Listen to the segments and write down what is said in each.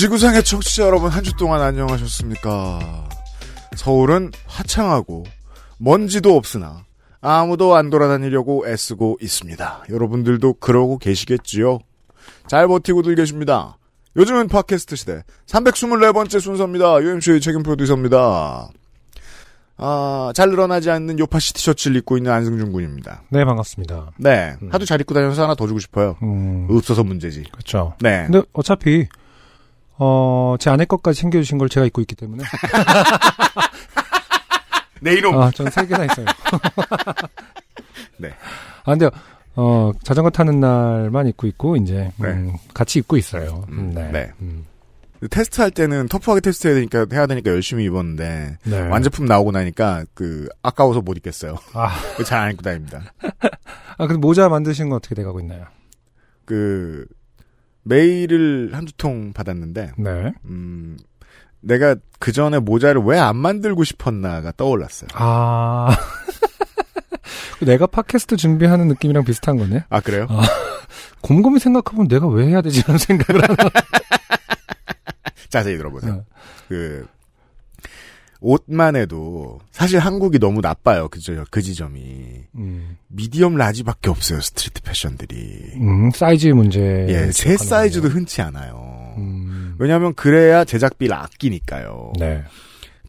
지구상의 청취자 여러분 한 주 동안 안녕하셨습니까? 서울은 화창하고 먼지도 없으나 아무도 안 돌아다니려고 애쓰고 있습니다. 여러분들도 그러고 계시겠지요? 잘 버티고들 계십니다. 요즘은 팟캐스트 시대 324번째 순서입니다. UMC의 책임 프로듀서입니다. 아, 잘 늘어나지 않는 요파시 티셔츠를 입고 있는 안승준 군입니다. 네, 반갑습니다. 네. 하도 잘 입고 다녀서 하나 더 주고 싶어요. 음, 없어서 문제지. 그렇죠. 네. 근데 어차피 어, 제 아내 것까지 챙겨주신 걸 제가 입고 있기 때문에. 내 이름. 아, 저는 세 개나 있어요. 네. 아, 근데, 어, 자전거 타는 날만 입고 있고, 이제, 음, 같이 입고 있어요. 음, 음, 네. 네. 음, 테스트 할 때는 터프하게 테스트 해야 되니까 해야 되니까 열심히 입었는데 네. 완제품 나오고 나니까 그 아까워서 못 입겠어요. 아, 잘 안 입고 다닙니다. 아, 근데 모자 만드신 건 어떻게 돼가고 있나요? 그 메일을 한두 통 받았는데 네. 음 내가 그 전에 모자를 왜 안 만들고 싶었나가 떠올랐어요. 아. 내가 팟캐스트 준비하는 느낌이랑 비슷한 거네. 아 그래요? 아. 곰곰이 생각해보면 내가 왜 해야 되지? 이런 생각을 하는. 자세히 들어보세요. 네. 그 옷만 해도 사실 한국이 너무 나빠요. 그저 그 지점이 음, medium large밖에 없어요. 스트리트 패션들이. 음, 사이즈 문제. 예, 세 사이즈도 흔치 않아요. 음, 왜냐하면 그래야 제작비를 아끼니까요. 네.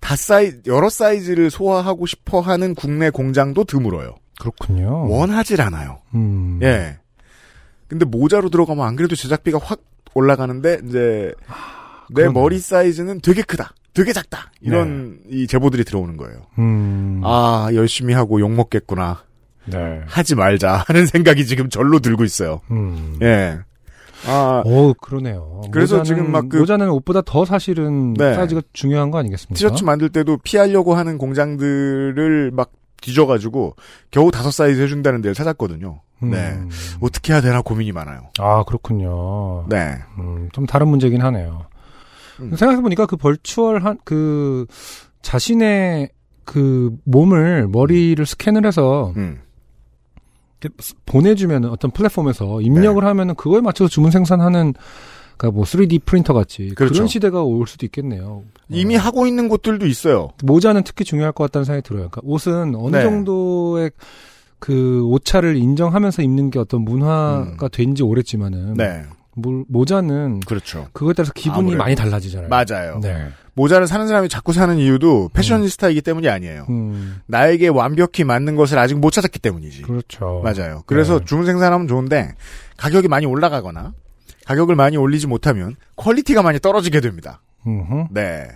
다 사이 여러 사이즈를 소화하고 싶어하는 국내 공장도 드물어요. 그렇군요. 원하질 않아요. 음. 예. 근데 모자로 들어가면 안 그래도 제작비가 확 올라가는데 이제 내 그러네요. 머리 사이즈는 되게 크다, 되게 작다 이런 이 제보들이 들어오는 거예요. 음. 아 열심히 하고 욕 먹겠구나 네. 하지 말자 하는 생각이 지금 절로 들고 있어요. 음. 예. 아 어, 그러네요. 그래서 모자는, 지금 막 그 모자는 옷보다 더 사실은 네. 사이즈가 중요한 거 아니겠습니까? 티셔츠 만들 때도 피하려고 하는 공장들을 막 뒤져가지고 겨우 다섯 사이즈 해준다는 데를 찾았거든요. 음. 네. 어떻게 해야 되나 고민이 많아요. 아, 그렇군요. 네. 음, 좀 다른 문제긴 하네요. 음. 생각해보니까 그 벌추얼한, 그, 자신의 그 몸을, 머리를 스캔을 해서 음. 보내주면 어떤 플랫폼에서 입력을 하면은 그거에 맞춰서 주문 생산하는 그러니까 뭐 3D 프린터 같이 그 그렇죠. 런 시대가 올 수도 있겠네요. 이미 어. 하고 있는 곳들도 있어요. 모자는 특히 중요할 것 같다는 생각이 들어요. 그러니까 옷은 어느 네. 정도의 그 오차를 인정하면서 입는 게 어떤 문화가 음. 된지 오랬지만은 네. 모, 모자는 그렇죠. 그거에 따라서 기분이 아무래도. 많이 달라지잖아요. 맞아요. 네. 모자를 사는 사람이 자꾸 사는 이유도 패셔니스타이기 때문이 아니에요. 음, 나에게 완벽히 맞는 것을 아직 못 찾았기 때문이지. 그렇죠. 맞아요. 그래서 네. 주문 생산하면 좋은데 가격이 많이 올라가거나 가격을 많이 올리지 못하면 quality가 많이 떨어지게 됩니다. 음흠. 네.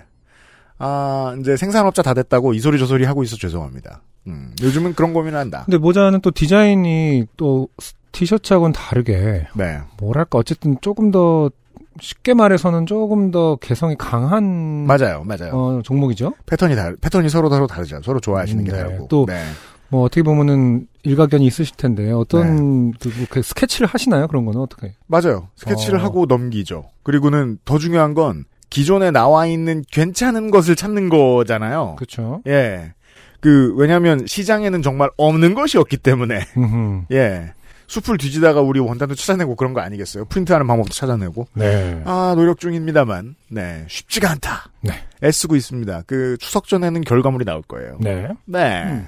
아, 이제 생산업자 다 됐다고 이 소리 저 소리 하고 있어 죄송합니다. 음, 요즘은 그런 고민을 한다. 근데 모자는 또 디자인이 또 티셔츠하고는 다르게 네. 뭐랄까 어쨌든 조금 더 쉽게 말해서는 조금 더 개성이 강한 맞아요. 맞아요. 어, 종목이죠. 패턴이 다 패턴이 서로 서로 다르죠. 서로 좋아하시는 게 음, 네. 다르고. 또 네. 뭐 어떻게 보면은 일가견이 있으실 텐데 어떤 그, 뭐, 그 스케치를 하시나요? 그런 거는 어떻게? 맞아요. 스케치를 어. 하고 넘기죠. 그리고는 더 중요한 건 기존에 나와 있는 괜찮은 것을 찾는 거잖아요. 그렇죠. 예. 그 왜냐하면 시장에는 정말 없는 것이었기 때문에 음. 예. 숲을 뒤지다가 우리 원단도 찾아내고 그런 거 아니겠어요? 프린트하는 방법도 찾아내고. 네. 아, 노력 중입니다만, 네, 쉽지가 않다. 네. 애쓰고 있습니다. 그 추석 전에는 결과물이 나올 거예요. 네. 네. 음.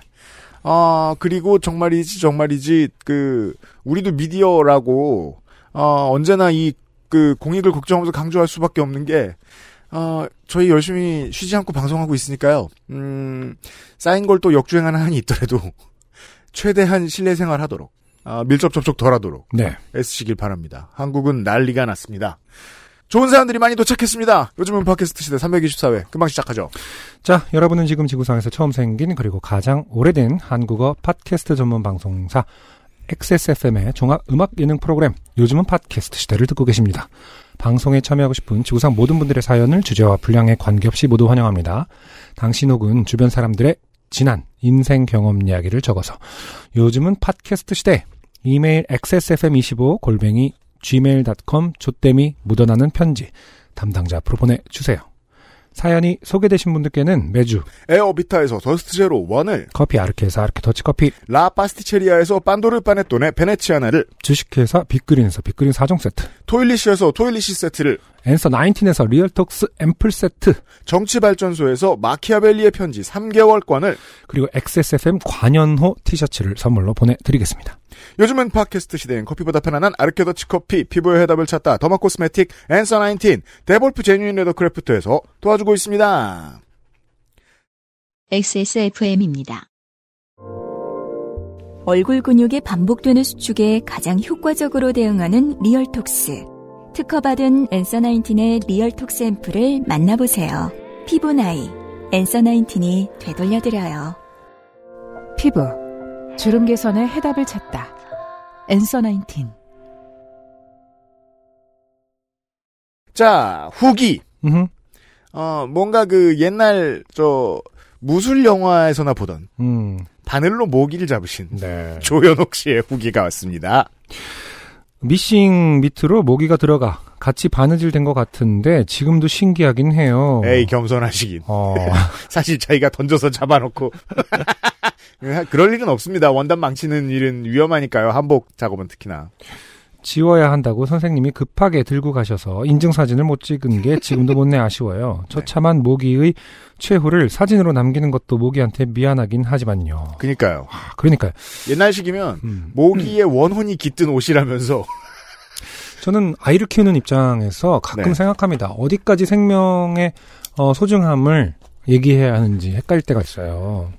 아, 그리고 정말이지, 정말이지, 그, 우리도 미디어라고, 어, 언제나 이, 그, 공익을 걱정하면서 강조할 수밖에 없는 게, 어, 저희 열심히 쉬지 않고 방송하고 있으니까요, 음, 쌓인 걸 또 역주행하는 한이 있더라도, 최대한 실내 생활 하도록, 아, 밀접 접촉 덜 하도록, 네. 애쓰시길 바랍니다. 한국은 난리가 났습니다. 좋은 사람들이 많이 도착했습니다. 요즘은 팟캐스트 시대 324회. 금방 시작하죠. 자, 여러분은 지금 지구상에서 처음 생긴 그리고 가장 오래된 한국어 팟캐스트 전문 방송사 XSFM의 종합 음악 예능 프로그램 요즘은 팟캐스트 시대를 듣고 계십니다. 방송에 참여하고 싶은 지구상 모든 분들의 사연을 주제와 분량에 관계없이 모두 환영합니다. 당신 혹은 주변 사람들의 지난 인생 경험 이야기를 적어서 요즘은 팟캐스트 시대 이메일 xsfm25 골뱅이 gmail.com 조땜이 묻어나는 편지 담당자 앞으로 보내주세요. 사연이 소개되신 분들께는 매주 에어비타에서 더스트 제로 원을 커피 아르케에서 아르케 더치커피 라 파스티체리아에서 빤도르 파네톤의 베네치아나를 주식회사 빅그린에서 빅그린 4종 세트 토일리시에서 토일리시 세트를 Answer 19에서 리얼톡스 앰플 세트 정치발전소에서 마키아벨리의 편지 3개월권을 그리고 XSFM 관연호 티셔츠를 선물로 보내드리겠습니다. 요즘은 팟캐스트 시대엔 커피보다 편안한 아르케더치 커피, 피부의 해답을 찾다 derma cosmetic Answer 19, 데볼프 genuine leather craft에서 도와주고 있습니다. XSFM입니다. 얼굴 근육이 반복되는 수축에 가장 효과적으로 대응하는 리얼톡스. 특허받은 Answer Nineteen의 리얼톡스 앰플을 만나보세요. 피부 나이, Answer Nineteen이 되돌려드려요. 피부, 주름 개선의 해답을 찾다. Answer Nineteen. 자, 후기. 음, 어, 뭔가 그 옛날 저 무술 영화에서나 보던 음, 바늘로 모기를 잡으신 네. 조현옥 씨의 후기가 왔습니다. 미싱 밑으로 모기가 들어가 같이 바느질 된 것 같은데 지금도 신기하긴 해요. 에이 겸손하시긴. 어, 사실 저희가 던져서 잡아놓고 그럴 일은 없습니다. 원단 망치는 일은 위험하니까요. 한복 작업은 특히나. 지워야 한다고 선생님이 급하게 들고 가셔서 인증사진을 못 찍은 게 지금도 못내 아쉬워요. 처참한 모기의 최후를 사진으로 남기는 것도 모기한테 미안하긴 하지만요. 그니까요. 아, 그러니까요. 옛날식이면 음. 모기의 원혼이 깃든 옷이라면서 저는 아이를 키우는 입장에서 가끔 네. 생각합니다. 어디까지 생명의 어, 소중함을 얘기해야 하는지 헷갈릴 때가 있어요.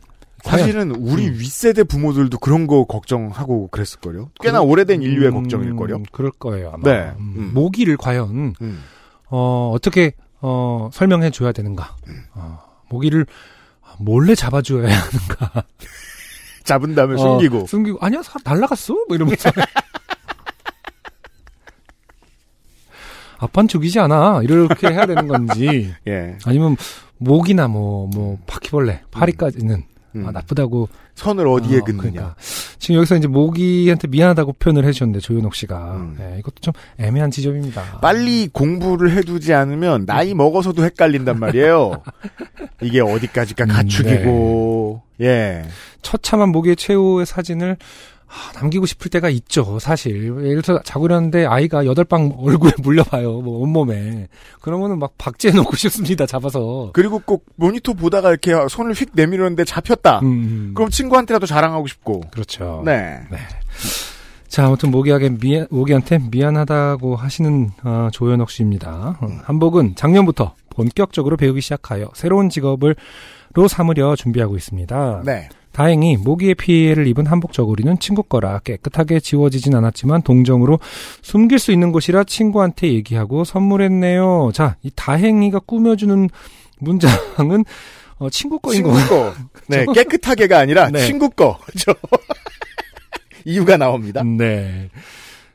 사실은 우리 음. 윗세대 부모들도 그런 거 걱정하고 그랬을걸요. 꽤나 오래된 인류의 음, 걱정일걸요. 그럴 거예요. 아마. 네. 음, 음. 모기를 과연 음. 어, 어떻게 어, 설명해 줘야 되는가? 음. 어, 모기를 몰래 잡아줘야 하는가? 잡은 다음에 어, 숨기고. 숨기고 아니야 사 날라갔어? 뭐 이러면서 아빠는 죽이지 않아 이렇게 해야 되는 건지 예. 아니면 모기나 뭐 뭐 바퀴벌레 파리까지는 음. 아, 나쁘다고 선을 어디에 어, 긋느냐. 그러니까. 지금 여기서 이제 모기한테 미안하다고 표현을 해주셨는데 조현옥 씨가 음. 예, 이것도 좀 애매한 지점입니다. 빨리 공부를 해두지 않으면 나이 먹어서도 헷갈린단 말이에요. 이게 어디까지가 음, 가축이고, 예. 처참한 모기의 최후의 사진을 아, 남기고 싶을 때가 있죠, 사실. 예를 들어서 자고 일어났는데 아이가 여덟 방 얼굴에 물려봐요, 뭐, 온몸에. 그러면은 막 박제해 놓고 싶습니다, 잡아서. 그리고 꼭 모니터 보다가 이렇게 손을 휙 내밀었는데 잡혔다. 음, 그럼 친구한테라도 자랑하고 싶고. 그렇죠. 네. 자, 아무튼 모기에게 미안, 모기한테 미안하다고 하시는 어, 조현옥 씨입니다. 어, 한복은 작년부터 본격적으로 배우기 시작하여 새로운 직업을 로 삼으려 준비하고 있습니다. 네. 다행히 모기의 피해를 입은 한복 저고리는 친구 거라 깨끗하게 지워지진 않았지만 동정으로 숨길 수 있는 곳이라 친구한테 얘기하고 선물했네요. 자, 이 다행히가 꾸며주는 문장은 어, 친구 거인 거. 친구 거. 네. 저- 깨끗하게가 아니라 네. 친구 거. 저 이유가 나옵니다. 네.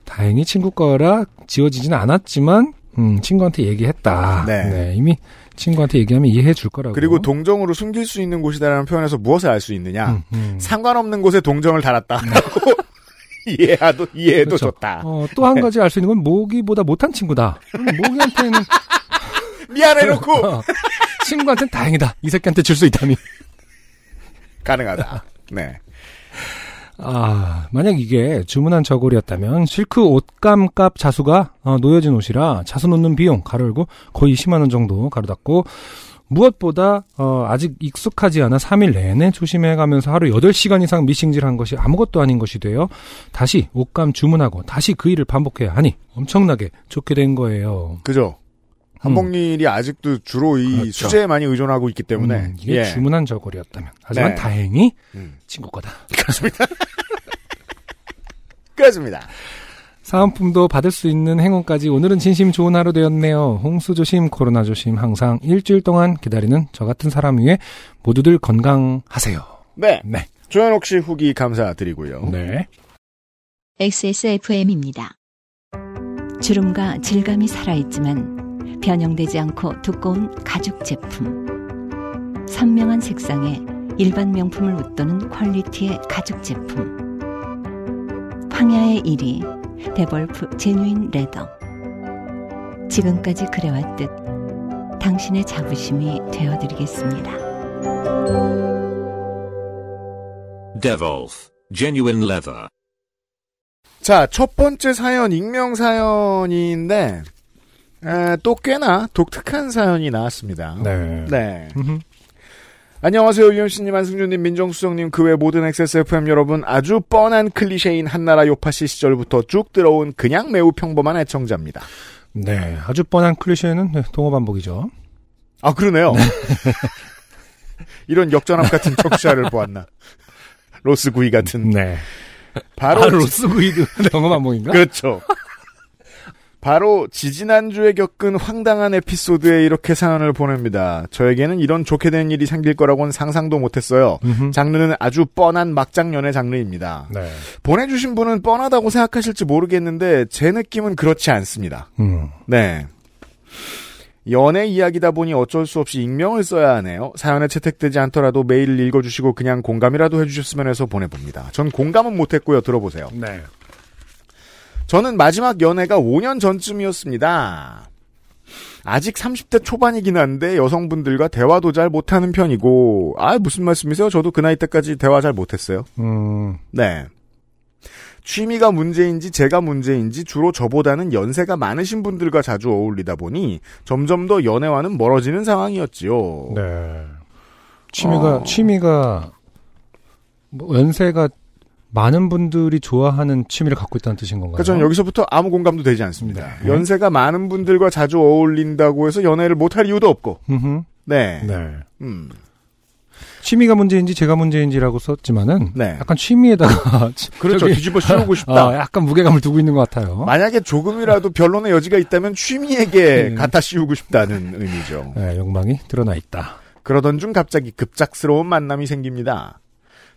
다행히 친구 거라 지워지진 않았지만 음, 친구한테 얘기했다. 네. 이미 친구한테 얘기하면 이해해 줄 거라고. 그리고 동정으로 숨길 수 있는 곳이다라는 표현에서 무엇을 알 수 있느냐? 음, 음. 상관없는 곳에 동정을 달았다. 이해해도 이해해도 그렇죠. 좋다. 어, 또 한 가지 알 수 있는 건 모기보다 못한 친구다. 음, 모기한테는 미안해놓고 어, 친구한테는 다행이다. 이 새끼한테 줄 수 있다니. 가능하다. 네. 아, 만약 이게 주문한 저고리였다면 실크 옷감 값 자수가 어, 놓여진 옷이라 자수 놓는 비용 가로열고 거의 20만 원 정도 가로 닫고 무엇보다 어, 아직 익숙하지 않아 3일 내내 조심해가면서 하루 8시간 이상 미싱질한 것이 아무것도 아닌 것이 되어 다시 옷감 주문하고 다시 그 일을 반복해야 하니 엄청나게 좋게 된 거예요. 그죠. 한복일이 아직도 주로 이 그렇죠. 수제에 많이 의존하고 있기 때문에 음, 이게 예. 주문한 저고리였다면 하지만 네. 다행히 음. 친구 거다. 그렇습니다. 사은품도 받을 수 있는 행운까지 오늘은 진심 좋은 하루 되었네요. 홍수 조심, 코로나 조심, 항상 일주일 동안 기다리는 저 같은 사람 위해 모두들 건강하세요. 네. 네. 조현옥 씨 후기 감사드리고요. 네. XSFM입니다. 주름과 질감이 살아있지만 변형되지 않고 두꺼운 가죽 제품. 선명한 색상에 일반 명품을 웃도는 quality의 가죽 제품. 황야의 이리 데볼프 genuine leather. 지금까지 그래왔듯 당신의 자부심이 되어드리겠습니다. Devolf, genuine leather. 자, 첫 번째 사연, 익명 사연인데, 에, 또 꽤나 독특한 사연이 나왔습니다. 네. 네. 안녕하세요, 유현씨님, 안승준님, 민정수석님, 그 외 모든 XSFM 여러분, 아주 뻔한 클리셰인 한나라 요파시 시절부터 쭉 들어온 그냥 매우 평범한 애청자입니다. 네. 아주 뻔한 클리셰는 네, 동어 반복이죠. 아, 그러네요. 이런 역전압 같은 청취자를 보았나. 로스구이 같은. 네. 바로 아, 로스구이드 동어 반복인가? 그렇죠. 바로 지지난주에 겪은 황당한 에피소드에 이렇게 사연을 보냅니다. 저에게는 이런 좋게 된 일이 생길 거라고는 상상도 못했어요. 음흠. 장르는 아주 뻔한 막장연애 장르입니다. 네. 보내주신 분은 뻔하다고 생각하실지 모르겠는데 제 느낌은 그렇지 않습니다. 음. 네. 연애 이야기다 보니 어쩔 수 없이 익명을 써야 하네요. 사연에 채택되지 않더라도 메일을 읽어주시고 그냥 공감이라도 해주셨으면 해서 보내봅니다. 전 공감은 못했고요. 들어보세요. 네. 저는 마지막 연애가 5년 전쯤이었습니다. 아직 30대 초반이긴 한데 여성분들과 대화도 잘 못하는 편이고 아 무슨 말씀이세요? 저도 그 나이 때까지 대화 잘 못했어요. 음. 네. 취미가 문제인지 제가 문제인지 주로 저보다는 연세가 많으신 분들과 자주 어울리다 보니 점점 더 연애와는 멀어지는 상황이었지요. 네. 취미가 어. 취미가 뭐 연세가 많은 분들이 좋아하는 취미를 갖고 있다는 뜻인 건가요? 그러니까 저는 여기서부터 아무 공감도 되지 않습니다. 네. 연세가 많은 분들과 자주 어울린다고 해서 연애를 못할 이유도 없고. 음흠. 네. 네. 음. 취미가 문제인지 제가 문제인지라고 썼지만은 네. 약간 취미에다가 그렇죠. 뒤집어 씌우고 싶다. 아, 약간 무게감을 두고 있는 것 같아요. 만약에 조금이라도 변론의 여지가 있다면 취미에게 음. 갖다 씌우고 싶다는 의미죠. 네, 욕망이 드러나 있다. 그러던 중 갑자기 급작스러운 만남이 생깁니다.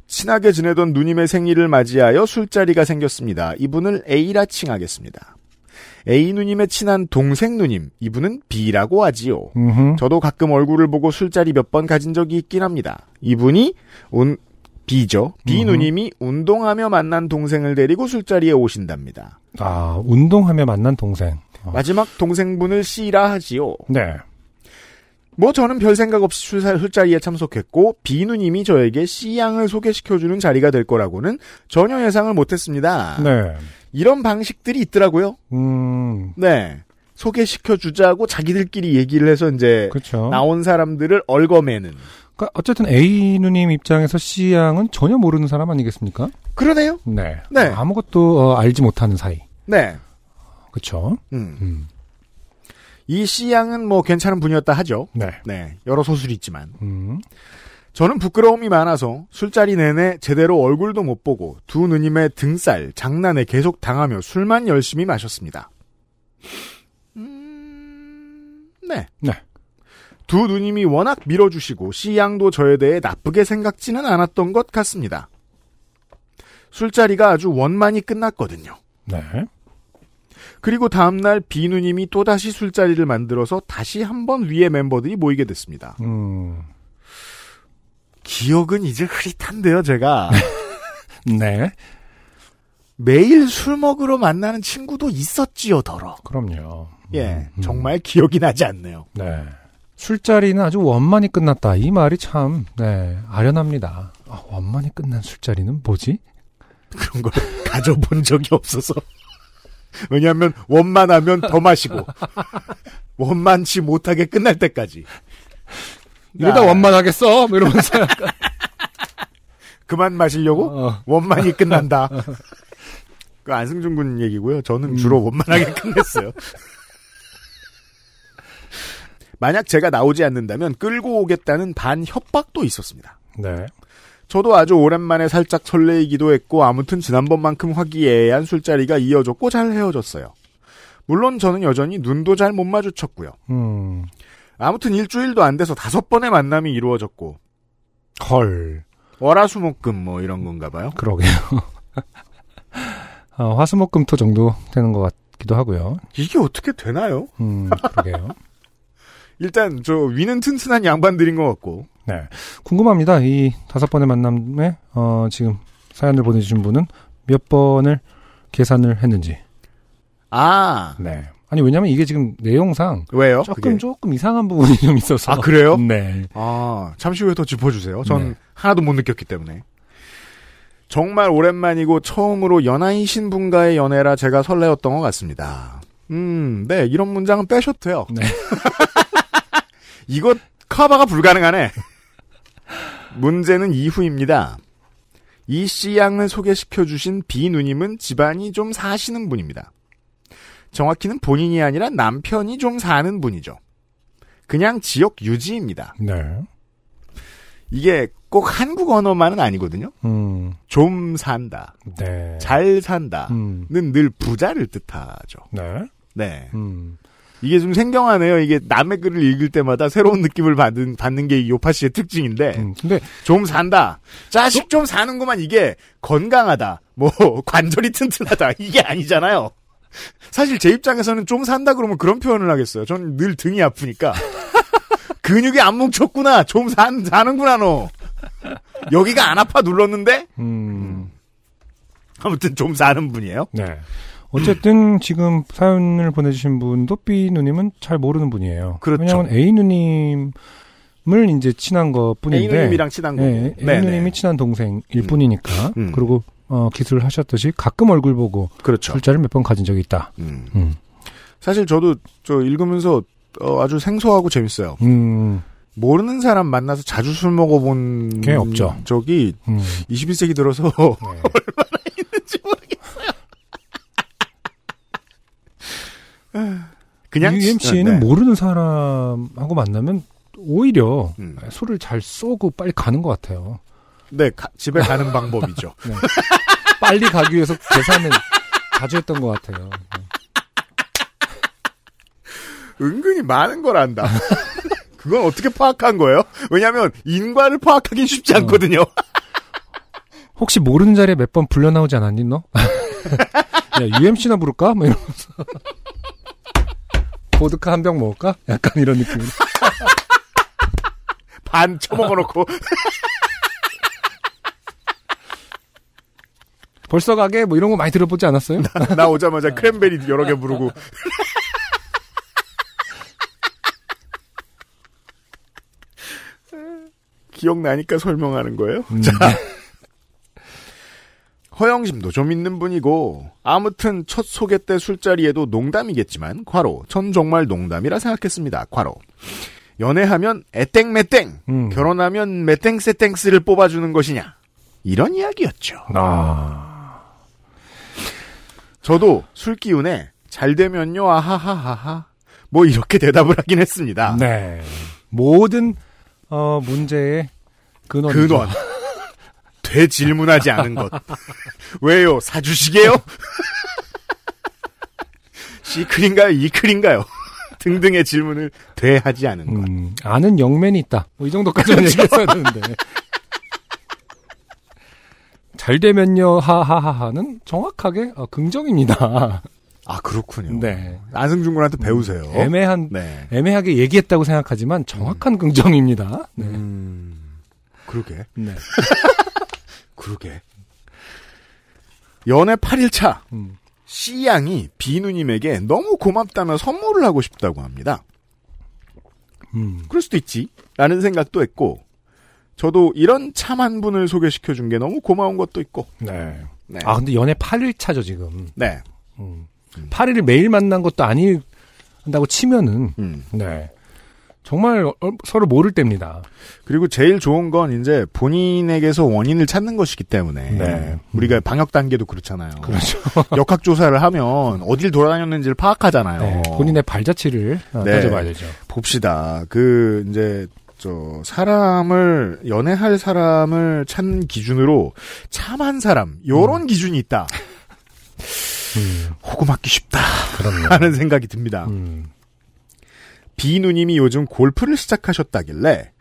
친하게 지내던 누님의 생일을 맞이하여 술자리가 생겼습니다. 이분을 A라 칭하겠습니다. A 누님의 친한 동생 누님, 이분은 B라고 하지요. 음흠. 저도 가끔 얼굴을 보고 술자리 몇 번 가진 적이 있긴 합니다. 이분이 운 B죠. B 음흠. 누님이 운동하며 만난 동생을 데리고 술자리에 오신답니다. 아, 운동하며 만난 동생. 어. 마지막 동생분을 C라 하지요. 네. 뭐 저는 별 생각 없이 술- 술자리에 참석했고 B 누님이 저에게 C 양을 소개시켜주는 자리가 될 거라고는 전혀 예상을 못했습니다. 네. 이런 방식들이 있더라고요. 음, 네, 소개시켜주자고 자기들끼리 얘기를 해서 이제 그렇죠. 나온 사람들을 얽어매는 그러니까 어쨌든 A 누님 입장에서 C 양은 전혀 모르는 사람 아니겠습니까? 그러네요. 네. 네. 아무것도 어, 알지 못하는 사이. 네, 그렇죠. 음. 음. 이 C 양은 뭐 괜찮은 분이었다 하죠. 네. 네, 여러 소술이 있지만 음. 저는 부끄러움이 많아서 술자리 내내 제대로 얼굴도 못 보고 두 누님의 등살, 장난에 계속 당하며 술만 열심히 마셨습니다. 음, 네. 네. 두 누님이 워낙 밀어주시고 씨양도 저에 대해 나쁘게 생각지는 않았던 것 같습니다. 술자리가 아주 원만히 끝났거든요. 네. 그리고 다음날 B 누님이 또다시 술자리를 만들어서 다시 한번 위에 멤버들이 모이게 됐습니다. 음. 기억은 이제 흐릿한데요, 제가. 네. 매일 술 먹으러 만나는 친구도 있었지요, 더러. 그럼요. 예, 음. 정말 기억이 나지 않네요. 네. 술자리는 아주 원만히 끝났다. 이 말이 참, 네, 아련합니다. 아, 원만히 끝난 술자리는 뭐지? 그런 걸 가져본 적이 없어서. 왜냐하면 원만 하면 더 마시고 원만치 못하게 끝날 때까지. 이러다 아, 원만하겠어? 뭐 이러면서 약간. 그만 마시려고 어, 원만히 끝난다. 그 안승준 군 얘기고요. 저는 음. 주로 원만하게 끝냈어요. 만약 제가 나오지 않는다면 끌고 오겠다는 반 협박도 있었습니다. 네. 저도 아주 오랜만에 살짝 설레이기도 했고 아무튼 지난번만큼 화기애애한 술자리가 이어졌고 잘 헤어졌어요. 물론 저는 여전히 눈도 잘 못 마주쳤고요. 음, 아무튼 일주일도 안 돼서 다섯 번의 만남이 이루어졌고 헐. 월화수목금 뭐 이런 건가 봐요. 그러게요. 어, 화수목금토 정도 되는 것 같기도 하고요. 이게 어떻게 되나요? 음, 그러게요. 일단 저 위는 튼튼한 양반들인 것 같고 네. 궁금합니다. 이 다섯 번의 만남에, 어, 지금 사연을 보내주신 분은 몇 번을 계산을 했는지. 아 네. 아니, 왜냐면 이게 지금 내용상 왜요? 조금, 그게? 조금 이상한 부분이 좀 있어서. 아 그래요? 네. 아 잠시 후에 더 짚어주세요. 전 네. 하나도 못 느꼈기 때문에 정말 오랜만이고 처음으로 연하이신 분과의 연애라 제가 설레었던 것 같습니다. 음, 네 이런 문장은 빼셔도 돼요. 네. 이거 커버가 불가능하네. 문제는 이후입니다. 이 씨 양을 소개시켜 주신 비 누님은 집안이 좀 사시는 분입니다. 정확히는 본인이 아니라 남편이 좀 사는 분이죠. 그냥 지역 유지입니다. 네. 이게 꼭 한국 언어만은 아니거든요. 음, 좀 산다, 네. 잘 산다는 음, 늘 부자를 뜻하죠. 네. 네. 음, 이게 좀 생경하네요. 이게 남의 글을 읽을 때마다 새로운 느낌을 받는, 받는 게이 요파 씨의 특징인데, 음. 근데, 좀 산다. 자식 좀 사는구만 이게 건강하다. 뭐, 관절이 튼튼하다. 이게 아니잖아요. 사실 제 입장에서는 좀 산다 그러면 그런 표현을 하겠어요. 전늘 등이 아프니까. 근육이 안 뭉쳤구나. 좀 산, 사는구나, 너. 여기가 안 아파 눌렀는데? 음, 아무튼 좀 사는 분이에요. 네. 어쨌든 지금 사연을 보내주신 분도 B 누님은 잘 모르는 분이에요. 그렇죠. 왜냐하면 A 누님 을 이제 친한 것 뿐인데. A누님이랑 친한 거고. 네, A 네네. 누님이 친한 동생일 음. 뿐이니까. 음. 그리고 어, 기술을 하셨듯이 가끔 얼굴 보고 그렇죠. 술자를 몇 번 가진 적이 있다. 음. 음, 사실 저도 저 읽으면서 어, 아주 생소하고 재밌어요. 음, 모르는 사람 만나서 자주 술 먹어본 게 없죠. 적이 음. 21세기 들어서 네. 그냥 UMC는 네. 모르는 사람하고 만나면 오히려 음. 술을 잘 쏘고 빨리 가는 것 같아요. 네, 가- 집에 가는 방법이죠. 네. 빨리 가기 위해서 계산을 자주 했던 것 같아요. 네. 은근히 많은 걸 안다. 그건 어떻게 파악한 거예요? 왜냐하면 인과를 파악하긴 쉽지 어. 않거든요. 혹시 모르는 자리에 몇 번 불려 나오지 않았니 너? 야 UMC나 부를까? 뭐 이러면서 보드카 한 병 먹을까? 약간 이런 느낌으로. 반 처먹어놓고 벌써 가게 뭐 이런 거 많이 들어보지 않았어요? 나 오자마자 크랜베리 여러 개 부르고 기억나니까 설명하는 거예요. 음. 자, 허영심도 좀 있는 분이고 아무튼 첫 소개 때 술자리에도 농담이겠지만 과로 전 정말 농담이라 생각했습니다. 과로 연애하면 에땡매땡 음. 결혼하면 매땡세땡스를 뽑아주는 것이냐 이런 이야기였죠. 아, 저도 술 기운에 잘 되면요 아하하하하 뭐 이렇게 대답을 하긴 했습니다. 네. 모든 어 문제의 근원. 근원 되질문하지 않은 것 왜요 사주시게요? 시클인가요 이클인가요? 등등의 질문을 되하지 않은 것. 음, 아는 영맨이 있다. 뭐 이 정도까지만 얘기했어야 되는데. 잘 되면요, 하하하하는 정확하게 어, 긍정입니다. 아 그렇군요. 네. 안승준 군한테 배우세요. 애매한, 네. 애매하게 얘기했다고 생각하지만 정확한 긍정입니다. 네. 음, 그러게. 네. 그러게. 연애 8일차. 음. C양이 비누님에게 너무 고맙다며 선물을 하고 싶다고 합니다. 음. 그럴 수도 있지. 라는 생각도 했고, 저도 이런 참한 분을 소개시켜 준 게 너무 고마운 것도 있고, 네. 네. 아, 근데 연애 8일차죠, 지금. 네. 음. 8일을 매일 만난 것도 아니 한다고 치면은, 음. 네. 정말 어, 서로 모를 때입니다. 그리고 제일 좋은 건 이제 본인에게서 원인을 찾는 것이기 때문에, 네. 우리가 방역 단계도 그렇잖아요. 그렇죠. 역학 조사를 하면 어딜 돌아다녔는지를 파악하잖아요. 네. 본인의 발자취를 어, 네. 따져봐야 되죠. 봅시다. 그 이제 저 사람을 연애할 사람을 찾는 기준으로 참한 사람 요런 기준이 있다. 음, 호구 맞기 쉽다 그럼요. 하는 생각이 듭니다. 음. 비누님이 요즘 골프를 시작하셨다길래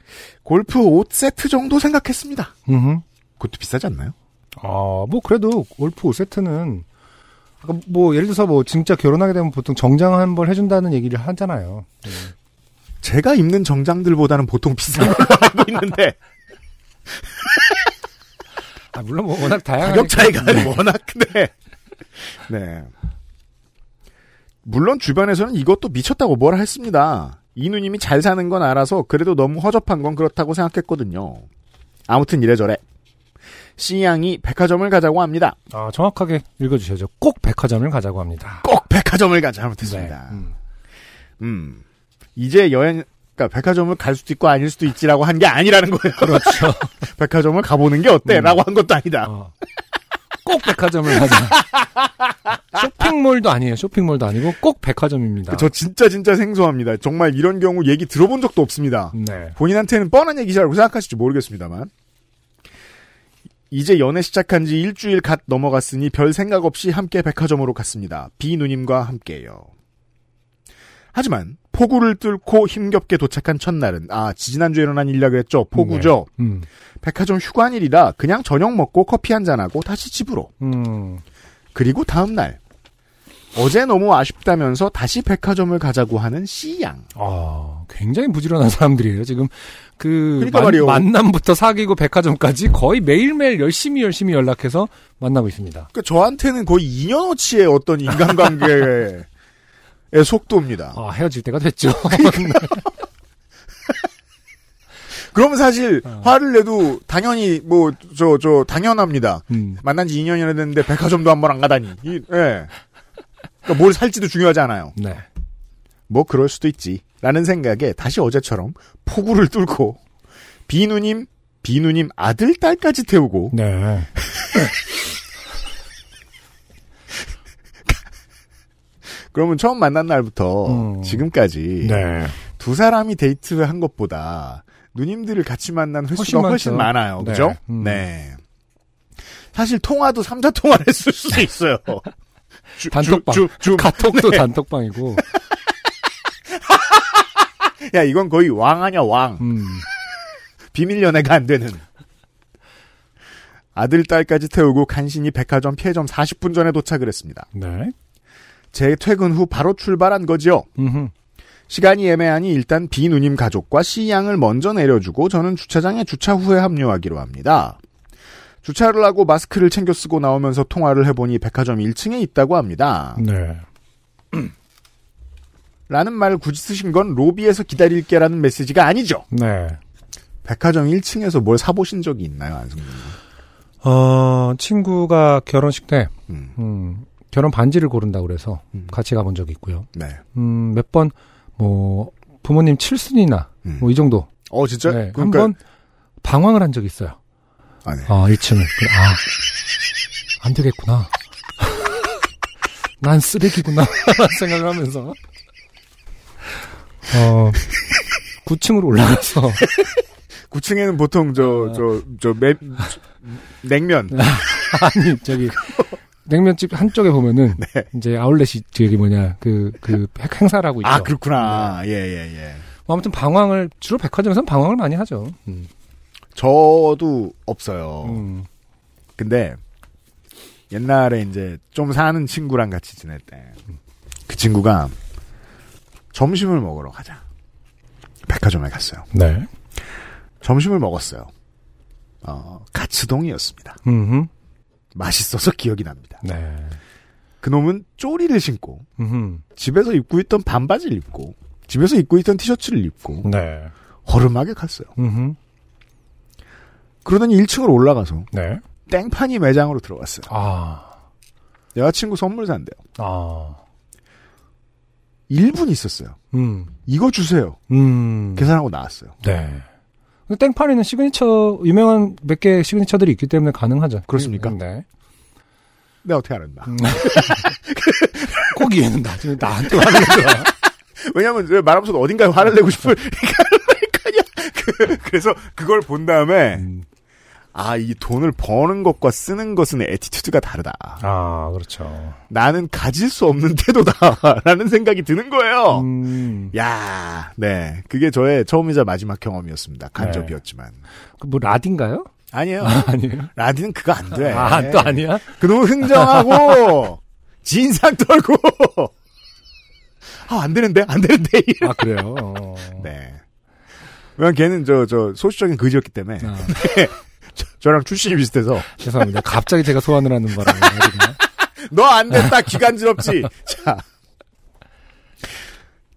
골프 옷 세트 정도 생각했습니다. 음흠. 그것도 비싸지 않나요? 아, 뭐 그래도 골프 5세트는 그러니까 뭐 예를 들어서 뭐 진짜 결혼하게 되면 보통 정장 한 벌 해준다는 얘기를 하잖아요. 제가 입는 정장들보다는 보통 비싼 걸로 알고 있는데 아, 물론 뭐 워낙 다양한 가격 차이가 워낙 큰데. 네. 물론 주변에서는 이것도 미쳤다고 뭐라 했습니다. 이 누님이 잘 사는 건 알아서 그래도 너무 허접한 건 그렇다고 생각했거든요. 아무튼 이래저래. C양이 백화점을 가자고 합니다. 아, 정확하게 읽어주셔야죠. 꼭 백화점을 가자고 합니다. 꼭 백화점을 가자 잘못했습니다. 네. 음. 음. 이제 여행, 그러니까 백화점을 갈 수도 있고 아닐 수도 있지라고 한 게 아니라는 거예요. 그렇죠. 백화점을 가보는 게 어때? 라고 한 것도 아니다. 어. 꼭 백화점을 가자. 쇼핑몰도 아니에요. 쇼핑몰도 아니고 꼭 백화점입니다. 저 진짜 진짜 생소합니다. 정말 이런 경우 얘기 들어본 적도 없습니다. 네. 본인한테는 뻔한 얘기라고 생각하실지 모르겠습니다만. 이제 연애 시작한 지 일주일 갓 넘어갔으니 별 생각 없이 함께 백화점으로 갔습니다. 비 누님과 함께요. 하지만 폭우를 뚫고 힘겹게 도착한 첫날은 아 지지난주에 일어난 일이라 그랬죠. 폭우죠. 음. 백화점 휴관일이라 그냥 저녁 먹고 커피 한잔하고 다시 집으로. 음. 그리고 다음날 어제 너무 아쉽다면서 다시 백화점을 가자고 하는 C양. 아, 굉장히 부지런한 사람들이에요. 지금 그 그러니까 말이에요. 만남부터 사귀고 백화점까지 거의 매일매일 열심히 열심히 연락해서 만나고 있습니다. 그 저한테는 거의 2년어치의 어떤 인간관계의 속도입니다. 아, 헤어질 때가 됐죠. 그러면 사실 어. 화를 내도 당연히 뭐저저 당연합니다. 음. 만난 지 2년이나 됐는데 백화점도 한 번 안 가다니. 이, 예. 그러니까 뭘 살지도 중요하지 않아요. 네. 뭐 그럴 수도 있지. 라는 생각에 다시 어제처럼 폭우를 뚫고 비누님, 비누님 아들, 딸까지 태우고 네. 그러면 처음 만난 날부터 음. 지금까지 네. 두 사람이 데이트한 것보다 누님들을 같이 만난 횟수가 훨씬 훨씬. 많아요. 네. 그죠? 음. 네. 사실 통화도 삼자 통화를 했을 수도 있어요. 주- 단톡방. 주- 주- 주- 카톡도 네. 단톡방이고. 야, 이건 거의 왕 아냐, 왕. 음. 비밀 연애가 안 되는. 아들, 딸까지 태우고 간신히 백화점 폐점 40분 전에 도착을 했습니다. 네. 제 퇴근 후 바로 출발한 거지요. 음흠. 시간이 애매하니 일단 비 누님 가족과 C양을 먼저 내려주고 저는 주차장에 주차 후에 합류하기로 합니다. 주차를 하고 마스크를 챙겨 쓰고 나오면서 통화를 해보니 백화점 1층에 있다고 합니다. 네. 라는 말을 굳이 쓰신 건 로비에서 기다릴게라는 메시지가 아니죠. 네. 백화점 1층에서 뭘 사보신 적이 있나요, 안승준? 어, 친구가 결혼식 때, 음, 음, 결혼 반지를 고른다고 그래서 음. 같이 가본 적이 있고요. 네. 음, 몇 번, 뭐, 부모님 칠순이나, 음. 뭐, 이 정도. 어, 진짜? 네. 그러니까, 한 번, 방황을 한 적이 있어요. 아, 네. 아, 1층을. 그래, 아, 안 되겠구나. 난 쓰레기구나. 생각을 하면서. 어, 9층으로 올라가서. 9층에는 보통 저, 어. 저, 저, 매, 냉면. 아니, 저기, 냉면집 한쪽에 보면은, 네. 이제 아울렛이, 저기 뭐냐, 그, 그, 행- 행사를 하고 있죠. 아, 그렇구나. 예, 예, 예. 뭐 아무튼 방황을, 주로 백화점에서는 방황을 많이 하죠. 음. 저도 없어요. 음. 근데 옛날에 이제 좀 사는 친구랑 같이 지낼 때 그 친구가 점심을 먹으러 가자. 백화점에 갔어요. 네. 점심을 먹었어요. 어, 가츠동이었습니다. 음 맛있어서 기억이 납니다. 네. 그놈은 쪼리를 신고 음 집에서 입고 있던 반바지를 입고 집에서 입고 있던 티셔츠를 입고 네. 허름하게 갔어요. 음 그러더니 1층으로 올라가서 네. 땡파니 매장으로 들어갔어요. 아. 여자친구 선물 산대요. 아. 1분 있었어요. 음. 이거 주세요. 음. 계산하고 나왔어요. 네. 땡파리는 시그니처 유명한 몇 개 signature들이 있기 때문에 가능하죠. 그렇습니까? 네. 내가 어떻게 알았나. 음. 꼭 이해는 나중에 나한테 하는 거야. 왜냐면 하 말하면서 어딘가에 화를 내고 싶을 그러니까요. 그, 그래서 그걸 본 다음에 음. 아 이 돈을 버는 것과 쓰는 것은 attitude가 다르다. 아, 그렇죠. 나는 가질 수 없는 태도다 라는 생각이 드는 거예요. 음. 야, 네, 그게 저의 처음이자 마지막 경험이었습니다. 간접이었지만 그뭐 라딘가요? 아니에요. 아니에요. 라디는 그거 안 돼. 아, 또 아니야? 그놈은 흥정하고 진상 떨고 아, 안 되는데, 안 되는데. 아, 그래요? 어. 네. 왜냐면 걔는 저, 저, 소수적인 그지였기 때문에. 아, 저, 랑 출신이 비슷해서. 죄송합니다. 갑자기 제가 소환을 하는 바람에. 너 안 됐다, 기간지럽지. 자.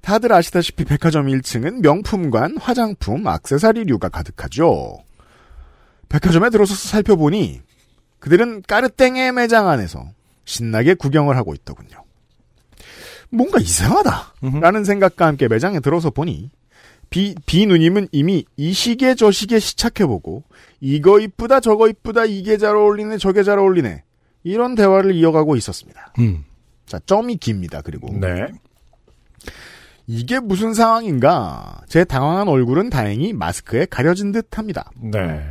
다들 아시다시피 백화점 1층은 명품관, 화장품, 악세사리류가 가득하죠. 백화점에 들어서서 살펴보니 그들은 까르땡의 매장 안에서 신나게 구경을 하고 있더군요. 뭔가 이상하다. 라는 생각과 함께 매장에 들어서 보니 비, 비 누님은 이미 이 시계 저 시계 시착해보고 이거 이쁘다 저거 이쁘다 이게 잘 어울리네 저게 잘 어울리네 이런 대화를 이어가고 있었습니다. 음. 자 점이 깁니다. 그리고 네. 이게 무슨 상황인가 제 당황한 얼굴은 다행히 마스크에 가려진 듯합니다. 네.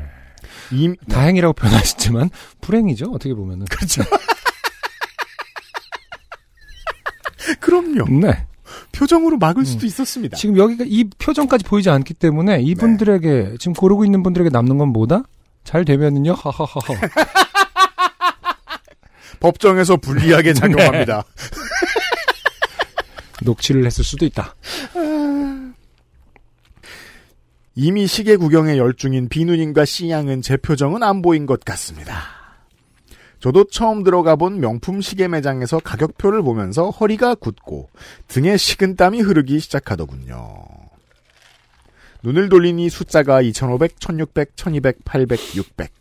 이, 다행이라고 표현하셨지만, 불행이죠, 어떻게 보면은. 그렇죠. 그럼요. 네. 표정으로 막을 수도 있었습니다. 지금 여기가 이 표정까지 보이지 않기 때문에 이분들에게 지금 고르고 있는 분들에게 남는 건 뭐다? 잘 되면은요, 하하하하. 법정에서 불리하게 작용합니다. 녹취를 했을 수도 있다. 이미 시계 구경에 열중인 비누님과 씨양은 제 표정은 안 보인 것 같습니다. 저도 처음 들어가 본 명품 시계 매장에서 가격표를 보면서 허리가 굳고 등에 식은땀이 흐르기 시작하더군요. 눈을 돌리니 숫자가 2500, 1600, 1200, 800, 600.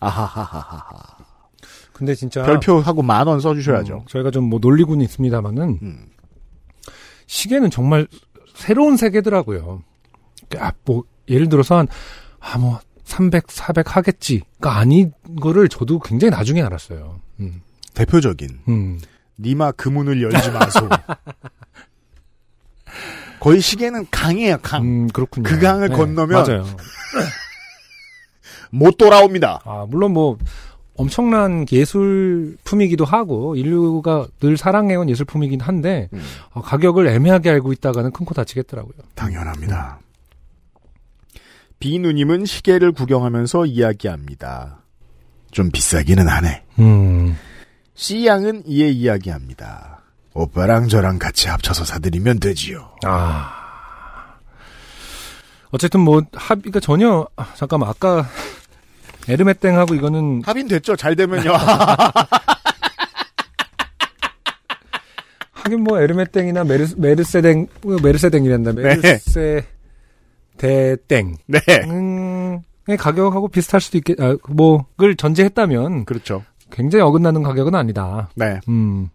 아하하하하. 근데 진짜. 별표하고 만 원 써주셔야죠. 음, 저희가 좀 뭐 놀리고는 있습니다만은, 음. 시계는 정말 새로운 세계더라고요. 아, 뭐, 예를 들어서 한, 아, 뭐, 300, 400 하겠지가 아닌 거를 저도 굉장히 나중에 알았어요. 음. 대표적인 음. 니마 그 문을 열지 마소. 거의 시계는 강이에요, 강. 음, 그렇군요. 그 강을 건너면 맞아요. 못 돌아옵니다. 아, 물론 뭐, 엄청난 예술품이기도 하고, 인류가 늘 사랑해온 예술품이긴 한데, 음. 어, 가격을 애매하게 알고 있다가는 큰 코 다치겠더라고요. 당연합니다. 비누님은 시계를 구경하면서 이야기합니다. 좀 비싸기는 하네. 음. C양은 이에 이야기합니다. 오빠랑 저랑 같이 합쳐서 사드리면 되지요. 아. 어쨌든 뭐, 합의가 전혀, 아, 잠깐만, 아까, 에르메땡하고 이거는, 합인 됐죠? 잘 되면요. 하긴 뭐, 에르메땡이나 메르, 메르세댕, 메르세댕이란다. 메르세, 대땡. 네. 음, 의 가격하고 비슷할 수도 있겠, 아, 뭐, 을 전제했다면, 그렇죠. 굉장히 어긋나는 가격은 아니다. 네. 음,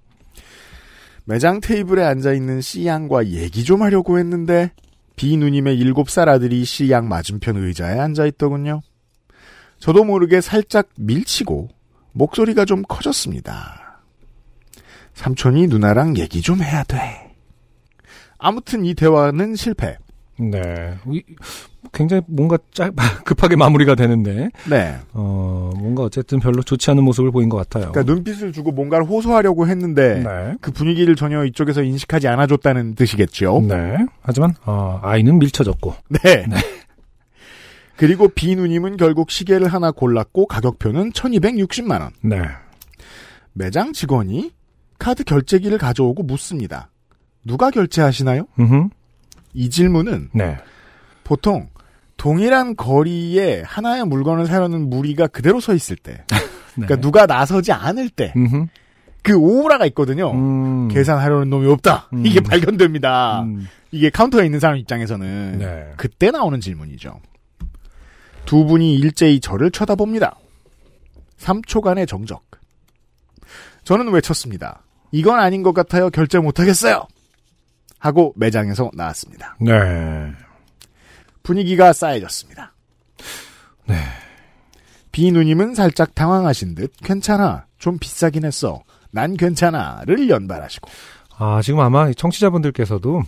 매장 테이블에 앉아있는 C양과 얘기 좀 하려고 했는데, 비 누님의 7살 아들이 C양 맞은편 의자에 앉아있더군요. 저도 모르게 살짝 밀치고, 목소리가 좀 커졌습니다. 삼촌이 누나랑 얘기 좀 해야 돼. 아무튼 이 대화는 실패. 네. 이- 굉장히 뭔가 짧, 급하게 마무리가 되는데, 네. 어, 뭔가 어쨌든 별로 좋지 않은 모습을 보인 것 같아요. 그러니까 눈빛을 주고 뭔가를 호소하려고 했는데, 네. 그 분위기를 전혀 이쪽에서 인식하지 않아줬다는 뜻이겠죠. 네. 하지만, 어, 아이는 밀쳐졌고. 네. 그리고 비누님은 결국 시계를 하나 골랐고 가격표는 1260만원. 네. 매장 직원이 카드 결제기를 가져오고 묻습니다. 누가 결제하시나요? 음 이 질문은 네. 보통 동일한 거리에 하나의 물건을 사려는 무리가 그대로 서 있을 때, 네. 그러니까 누가 나서지 않을 때, 음흠. 그 오라가 있거든요. 음. 계산하려는 놈이 없다. 음. 이게 발견됩니다. 음. 이게 카운터에 있는 사람 입장에서는 네. 그때 나오는 질문이죠. 두 분이 일제히 저를 쳐다봅니다. 3초간의 정적. 저는 외쳤습니다. 이건 아닌 것 같아요. 결제 못하겠어요. 하고 매장에서 나왔습니다. 네. 분위기가 쌓여졌습니다. 네. 비누님은 살짝 당황하신 듯 괜찮아. 좀 비싸긴 했어. 난 괜찮아를 연발하시고 아, 지금 아마 청취자분들께서도,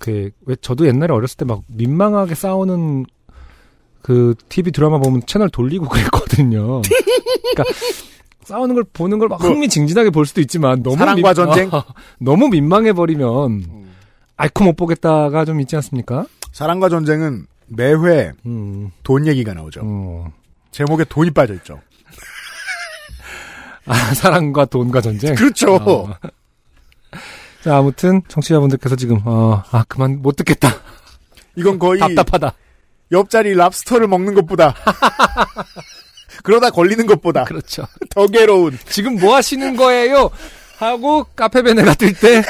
그, 왜 저도 옛날에 어렸을 때 막 민망하게 싸우는 그 TV 드라마 보면 채널 돌리고 그랬거든요. 그러니까 싸우는 걸 보는 걸 막 흥미진진하게 볼 수도 있지만 너무 뭐 사랑과 전쟁? 어, 너무 민망해 버리면 아이코 못 보겠다가 좀 있지 않습니까? 사랑과 전쟁은 매회 음, 돈 얘기가 나오죠. 어. 제목에 돈이 빠져 있죠. 아, 사랑과 돈과 전쟁. 그렇죠. 어. 자, 아무튼 청취자분들께서 지금 어, 아 그만 못 듣겠다. 이건 거의 답답하다. 옆자리 랍스터를 먹는 것보다 그러다 걸리는 것보다 그렇죠. 더 괴로운 지금 뭐 하시는 거예요? 하고 카페베네가 뜰 때.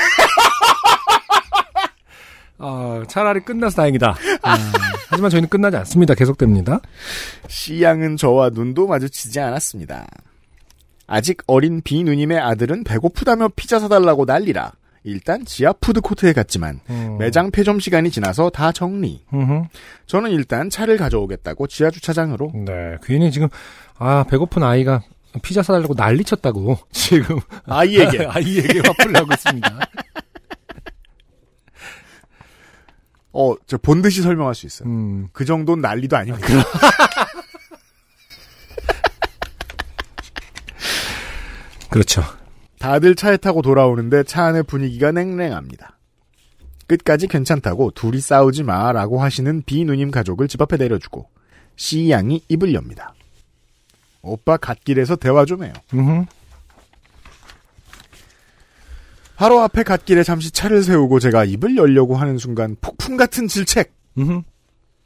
어, 차라리 끝나서 다행이다. 아, 하지만 저희는 끝나지 않습니다. 계속됩니다. C양은 저와 눈도 마주치지 않았습니다. 아직 어린 B 누님의 아들은 배고프다며 피자 사달라고 난리라. 일단 지하 푸드코트에 갔지만 음. 매장 폐점 시간이 지나서 다 정리. 음흠. 저는 일단 차를 가져오겠다고 지하 주차장으로 네, 괜히 지금 아 배고픈 아이가 피자 사달라고 난리쳤다고 지금 아이에게 아이에게 화풀 나고 있습니다. 어, 저 본 듯이 설명할 수 있어요. 음, 그 정도는 난리도 아닙니다. 그렇죠. 다들 차에 타고 돌아오는데 차 안의 분위기가 냉랭합니다. 끝까지 괜찮다고 둘이 싸우지 마라고 하시는 B 누님 가족을 집 앞에 내려주고 C 양이 입을 엽니다. 오빠 갓길에서 대화 좀 해요. 음, 바로 앞에 갓길에 잠시 차를 세우고 제가 입을 열려고 하는 순간 폭풍 같은 질책. 음,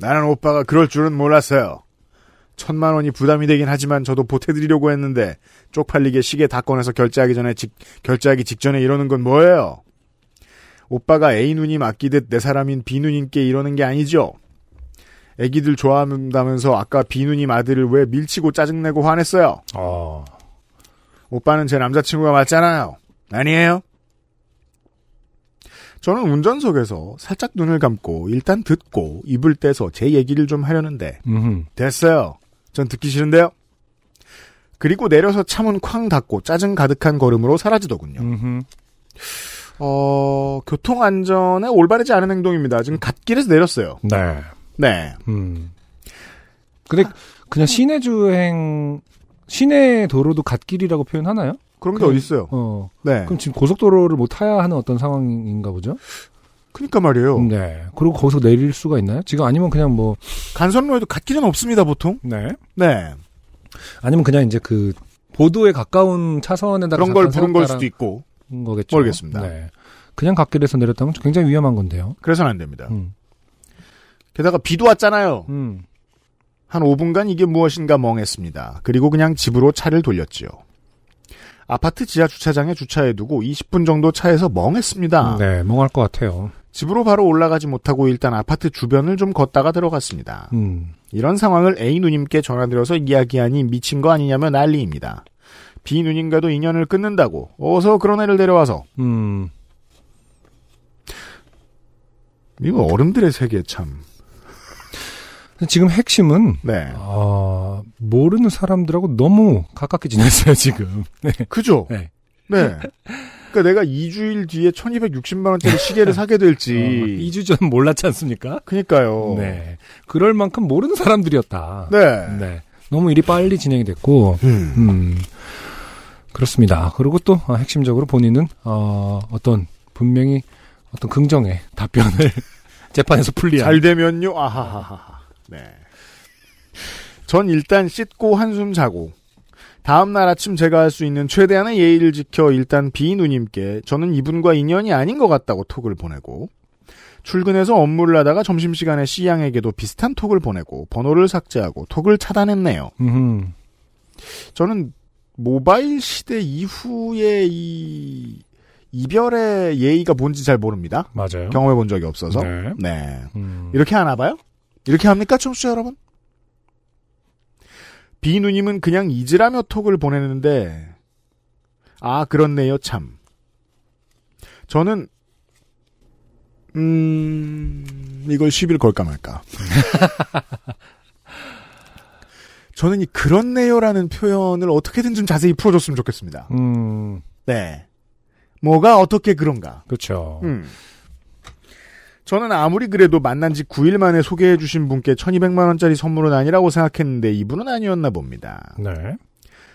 나는 오빠가 그럴 줄은 몰랐어요. 천만 원이 부담이 되긴 하지만 저도 보태드리려고 했는데 쪽팔리게 시계 다 꺼내서 결제하기 전에 직, 결제하기 직전에 이러는 건 뭐예요? 오빠가 A 누님 아끼듯 내 사람인 B 누님께 이러는 게 아니죠. 애기들 좋아한다면서 아까 B 누님 아들을 왜 밀치고 짜증내고 화냈어요? 어, 오빠는 제 남자친구가 맞잖아요. 아니에요? 저는 운전석에서 살짝 눈을 감고 일단 듣고 입을 떼서 제 얘기를 좀 하려는데 음, 됐어요. 전 듣기 싫은데요. 그리고 내려서 차문 쾅 닫고 짜증 가득한 걸음으로 사라지더군요. 음, 어, 교통 안전에 올바르지 않은 행동입니다. 지금 갓길에서 내렸어요. 네, 네. 음. 근데 그냥 시내 주행 시내 도로도 갓길이라고 표현하나요? 그런 게 그- 어딨어요. 어, 네. 그럼 지금 고속도로를 못 타야 하는 어떤 상황인가 보죠? 그니까 말이에요. 네. 그리고 거기서 내릴 수가 있나요? 지금 아니면 그냥 뭐, 간선로에도 갓길은 없습니다, 보통. 네. 네. 아니면 그냥 이제 그 보도에 가까운 차선에다가 그런 걸 부른 걸 수도 있고. 거겠죠. 모르겠습니다. 네. 그냥 갓길에서 내렸다면 굉장히 위험한 건데요. 그래서는 안 됩니다. 음. 게다가 비도 왔잖아요. 음. 한 5분간 이게 무엇인가 멍했습니다. 그리고 그냥 집으로 차를 돌렸지요. 아파트 지하 주차장에 주차해두고 20분 정도 차에서 멍했습니다. 네, 멍할 것 같아요. 집으로 바로 올라가지 못하고 일단 아파트 주변을 좀 걷다가 들어갔습니다. 음. 이런 상황을 A 누님께 전화드려서 이야기하니 미친 거 아니냐며 난리입니다. B 누님과도 인연을 끊는다고 어서 그런 애를 데려와서 음. 이거 어른들의 세계 참. 지금 핵심은, 네. 아, 모르는 사람들하고 너무 가깝게 지냈어요, 지금. 네. 그죠? 네. 네. 그러니까 내가 2주일 뒤에 1260만 원짜리 시계를 사게 될지. 어, 2주 전 몰랐지 않습니까? 그니까요. 네. 그럴 만큼 모르는 사람들이었다. 네. 네. 너무 일이 빨리 진행이 됐고, 음. 음, 그렇습니다. 그리고 또 아, 핵심적으로 본인은 어, 어떤 분명히 어떤 긍정의 답변을 재판에서 풀리한 잘 되면요. 아하하하. 네. 전 일단 씻고 한숨 자고 다음날 아침 제가 할 수 있는 최대한의 예의를 지켜 일단 B 누님께 저는 이분과 인연이 아닌 것 같다고 톡을 보내고 출근해서 업무를 하다가 점심시간에 C양에게도 비슷한 톡을 보내고 번호를 삭제하고 톡을 차단했네요. 음흠. 저는 모바일 시대 이후에 이 이별의 예의가 뭔지 잘 모릅니다. 맞아요. 경험해 본 적이 없어서. 네. 네. 음. 이렇게 하나 봐요? 이렇게 합니까, 청취자 여러분? B 누님은 그냥 잊으라며 톡을 보내는데, 아, 그렇네요, 참. 저는, 음, 이걸 10일 걸까 말까. 저는 이 그렇네요라는 표현을 어떻게든 좀 자세히 풀어줬으면 좋겠습니다. 음, 네. 뭐가 어떻게 그런가. 그렇죠. 음. 저는 아무리 그래도 만난 지 9일 만에 소개해 주신 분께 1200만 원짜리 선물은 아니라고 생각했는데 이분은 아니었나 봅니다. 네.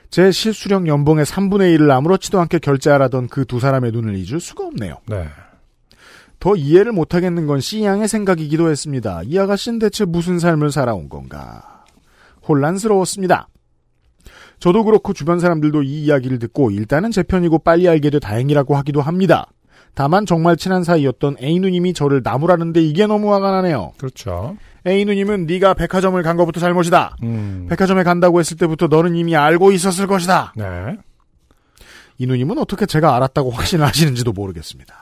제 실수령 연봉의 3분의 1을 아무렇지도 않게 결제하라던 그 두 사람의 눈을 잊을 수가 없네요. 네. 더 이해를 못하겠는 건 C양의 생각이기도 했습니다. 이 아가씨는 대체 무슨 삶을 살아온 건가. 혼란스러웠습니다. 저도 그렇고 주변 사람들도 이 이야기를 듣고 일단은 제 편이고 빨리 알게 돼 다행이라고 하기도 합니다. 다만 정말 친한 사이였던 A 누님이 저를 나무라는데 이게 너무 화가 나네요. 그렇죠. A 누님은 네가 백화점을 간 것부터 잘못이다. 음. 백화점에 간다고 했을 때부터 너는 이미 알고 있었을 것이다. 네. 이 누님은 어떻게 제가 알았다고 확신을 하시는지도 모르겠습니다.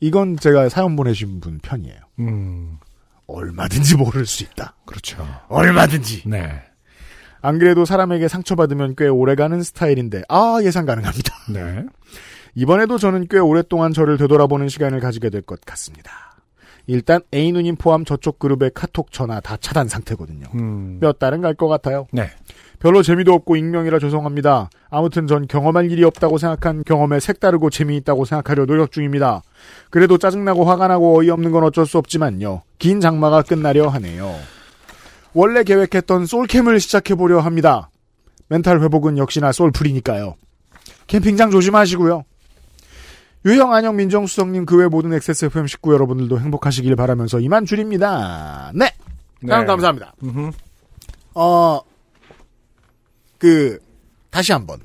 이건 제가 사연 보내신 분 편이에요. 음. 얼마든지 모를 수 있다. 그렇죠. 얼마든지. 네. 안 그래도 사람에게 상처받으면 꽤 오래가는 스타일인데 아 예상 가능합니다. 네. 이번에도 저는 꽤 오랫동안 저를 되돌아보는 시간을 가지게 될 것 같습니다. 일단 A 누님 포함 저쪽 그룹의 카톡 전화 다 차단 상태거든요. 음. 몇 달은 갈 것 같아요. 네. 별로 재미도 없고 익명이라 죄송합니다. 아무튼 전 경험할 일이 없다고 생각한 경험에 색다르고 재미있다고 생각하려 노력 중입니다. 그래도 짜증나고 화가 나고 어이없는 건 어쩔 수 없지만요. 긴 장마가 끝나려 하네요. 원래 계획했던 솔캠을 시작해보려 합니다. 멘탈 회복은 역시나 솔풀이니까요. 캠핑장 조심하시고요. 유형 안녕 민정수석님 그 외 모든 XSFM 식구 여러분들도 행복하시길 바라면서 이만 줄입니다. 네. 사연 감사합니다. 음흠. 어, 그, 다시 한 번.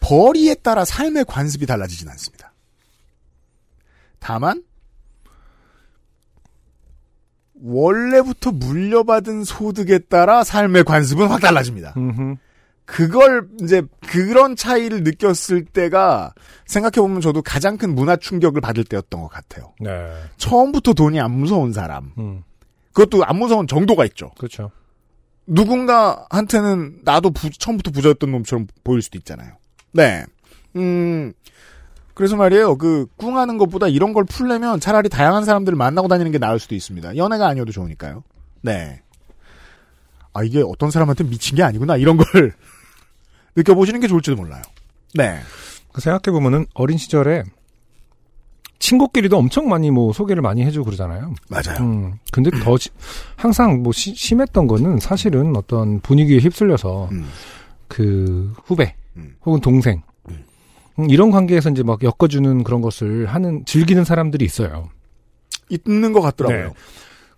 벌이에 따라 삶의 관습이 달라지진 않습니다. 다만, 원래부터 물려받은 소득에 따라 삶의 관습은 확 달라집니다. 음흠. 그걸 이제 그런 차이를 느꼈을 때가 생각해 보면 저도 가장 큰 문화 충격을 받을 때였던 것 같아요. 네. 처음부터 돈이 안 무서운 사람. 음. 그것도 안 무서운 정도가 있죠. 그렇죠. 누군가한테는 나도 부- 처음부터 부자였던 놈처럼 보일 수도 있잖아요. 네. 음, 그래서 말이에요. 그, 꿍하는 것보다 이런 걸 풀려면 차라리 다양한 사람들을 만나고 다니는 게 나을 수도 있습니다. 연애가 아니어도 좋으니까요. 네. 아, 이게 어떤 사람한테 미친 게 아니구나. 이런 걸 느껴보시는 게 좋을지도 몰라요. 네. 그 생각해 보면은 어린 시절에 친구끼리도 엄청 많이 뭐 소개를 많이 해주고 그러잖아요. 맞아요. 음. 근데 더 시- 항상 뭐 시- 심했던 거는 사실은 어떤 분위기에 휩쓸려서 음. 그 후배 음. 혹은 동생 음. 음, 이런 관계에서 이제 막 엮어주는 그런 것을 하는 즐기는 사람들이 있어요. 있는 것 같더라고요. 네.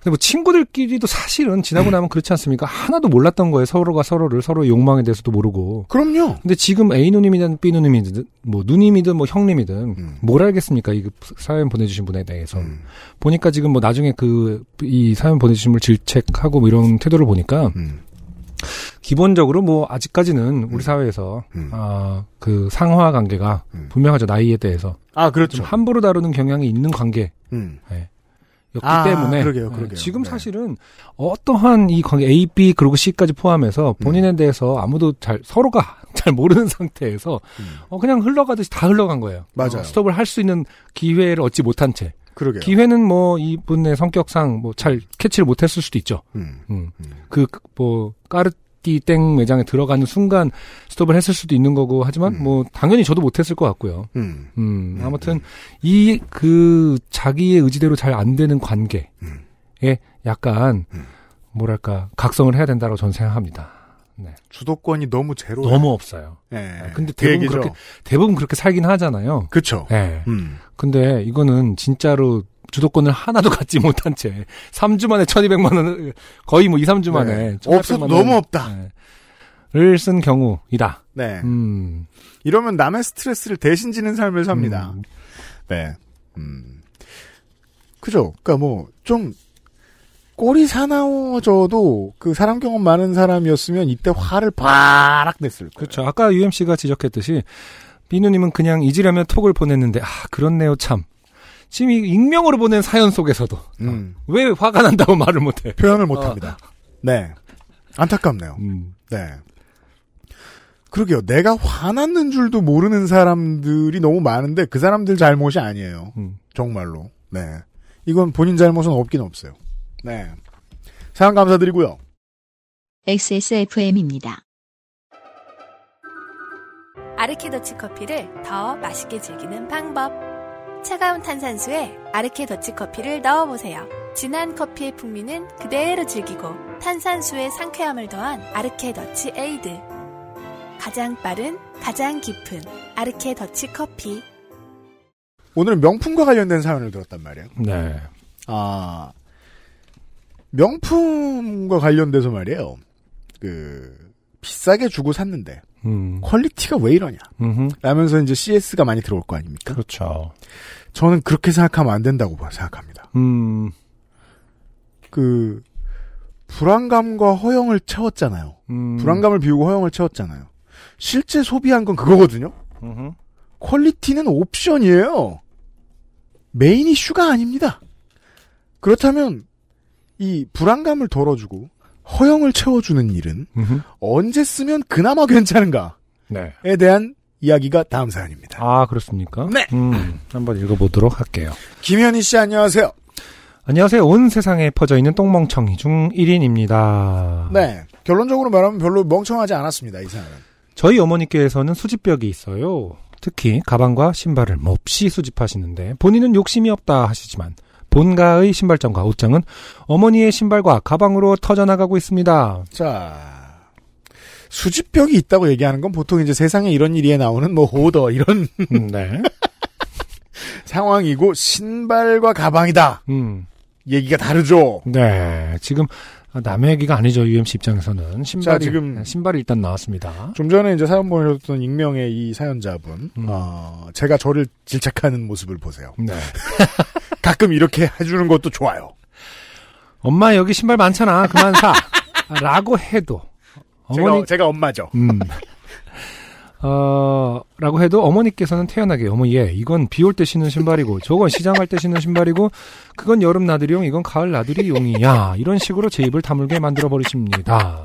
근데 뭐 친구들끼리도 사실은 지나고 나면 그렇지 않습니까? 하나도 몰랐던 거예요. 서로가 서로를 서로의 욕망에 대해서도 모르고. 그럼요. 근데 지금 A 누님이든 B 누님이든 뭐 누님이든 뭐 형님이든 음. 뭘 알겠습니까? 이 사연 보내주신 분에 대해서 음. 보니까 지금 뭐 나중에 그 이 사연 보내주신 분 질책하고 뭐 이런 태도를 보니까 음. 기본적으로 뭐 아직까지는 우리 사회에서 음. 아 그 상하 관계가 음. 분명하죠 나이에 대해서 아, 좀 그렇죠. 함부로 다루는 경향이 있는 관계. 음. 였기 아, 때문에 그러게요, 네, 그러게요. 지금 네. 사실은 어떠한 이 관계 A, B 그리고 C까지 포함해서 본인에 음. 대해서 아무도 잘 서로가 잘 모르는 상태에서 음. 어, 그냥 흘러가듯이 다 흘러간 거예요. 맞아요. 어, 스톱을 할 수 있는 기회를 얻지 못한 채. 그러게요. 기회는 뭐 이분의 성격상 뭐 잘 캐치를 못했을 수도 있죠. 음. 음. 음. 그뭐 까르 띠 땡 매장에 들어가는 순간 스톱을 했을 수도 있는 거고 하지만 음. 뭐 당연히 저도 못했을 것 같고요. 음. 음, 음, 아무튼 이 그 자기의 의지대로 잘 안 되는 관계에 음. 약간 음. 뭐랄까 각성을 해야 된다고 저는 생각합니다. 네. 주도권이 너무 제로. 너무 없어요. 예. 근데 그 대부분 얘기죠. 그렇게 대부분 그렇게 살긴 하잖아요. 그쵸. 예. 음. 근데 이거는 진짜로 주도권을 하나도 갖지 못한 채 3주 만에 1200만 원을 거의 뭐 2, 3주 만에 네. 없어도 너무 없다. 를쓴 경우이다. 네. 음. 이러면 남의 스트레스를 대신 지는 삶을 삽니다. 음. 네. 음. 그죠. 그니까 뭐, 좀, 꼴이 사나워져도 그 사람 경험 많은 사람이었으면 이때 화를 바락 냈을 거예요. 그렇죠. 아까 UMC가 지적했듯이 비누님은 그냥 잊으려면 톡을 보냈는데 아 그렇네요 참. 지금 이 익명으로 보낸 사연 속에서도 음. 어, 왜 화가 난다고 말을 못해. 표현을 못 합니다. 네. 안타깝네요. 음. 네. 그러게요. 내가 화났는 줄도 모르는 사람들이 너무 많은데 그 사람들 잘못이 아니에요. 음. 정말로. 네. 이건 본인 잘못은 없긴 없어요. 네. 사연 감사드리고요. XSFM입니다. 아르케 더치 커피를 더 맛있게 즐기는 방법. 차가운 탄산수에 아르케 더치 커피를 넣어보세요. 진한 커피의 풍미는 그대로 즐기고 탄산수의 상쾌함을 더한 아르케 더치 에이드. 가장 빠른, 가장 깊은 아르케 더치 커피. 오늘은 명품과 관련된 사연을 들었단 말이에요. 네. 아, 명품과 관련돼서 말이에요. 그, 비싸게 주고 샀는데, 음. quality가 왜 이러냐. 음흠. 라면서 이제 CS가 많이 들어올 거 아닙니까? 그렇죠. 저는 그렇게 생각하면 안 된다고 봐- 생각합니다. 음. 그, 불안감과 허영을 채웠잖아요. 음. 불안감을 비우고 허영을 채웠잖아요. 실제 소비한 건 그거거든요? 음흠. quality는 옵션이에요. 메인 이슈가 아닙니다. 그렇다면, 이 불안감을 덜어주고, 허영을 채워주는 일은 음흠. 언제 쓰면 그나마 괜찮은가에 네. 대한 이야기가 다음 사연입니다. 아, 그렇습니까? 네. 음, 한번 읽어보도록 할게요. 김현희 씨 안녕하세요. 안녕하세요. 온 세상에 퍼져 있는 똥멍청이 중 1인입니다. 네. 결론적으로 말하면 별로 멍청하지 않았습니다, 이 사연은. 저희 어머니께서는 수집벽이 있어요. 특히 가방과 신발을 몹시 수집하시는데 본인은 욕심이 없다 하시지만 본가의 신발장과 옷장은 어머니의 신발과 가방으로 터져나가고 있습니다. 자, 수집벽이 있다고 얘기하는 건 보통 이제 세상에 이런 일에 나오는 뭐 호더 이런 음, 네. 상황이고 신발과 가방이다. 음, 얘기가 다르죠. 네. 지금 남의 얘기가 아니죠. UMC 입장에서는 신발이 지금- 신발이 일단 나왔습니다. 좀 전에 이제 사연 보내줬던 익명의 이 사연자분, 음. 어, 제가 저를 질책하는 모습을 보세요. 네. 가끔 이렇게 해주는 것도 좋아요. 엄마 여기 신발 많잖아. 그만 사. 라고 해도 어머니 제가, 제가 엄마죠. 음. 어, 라고 해도 어머니께서는 태연하게, 어머, 얘, 이건 비 올 때 신는 신발이고, 저건 시장 갈 때 신는 신발이고, 그건 여름 나들이용, 이건 가을 나들이용이야. 이런 식으로 제 입을 다물게 만들어 버리십니다.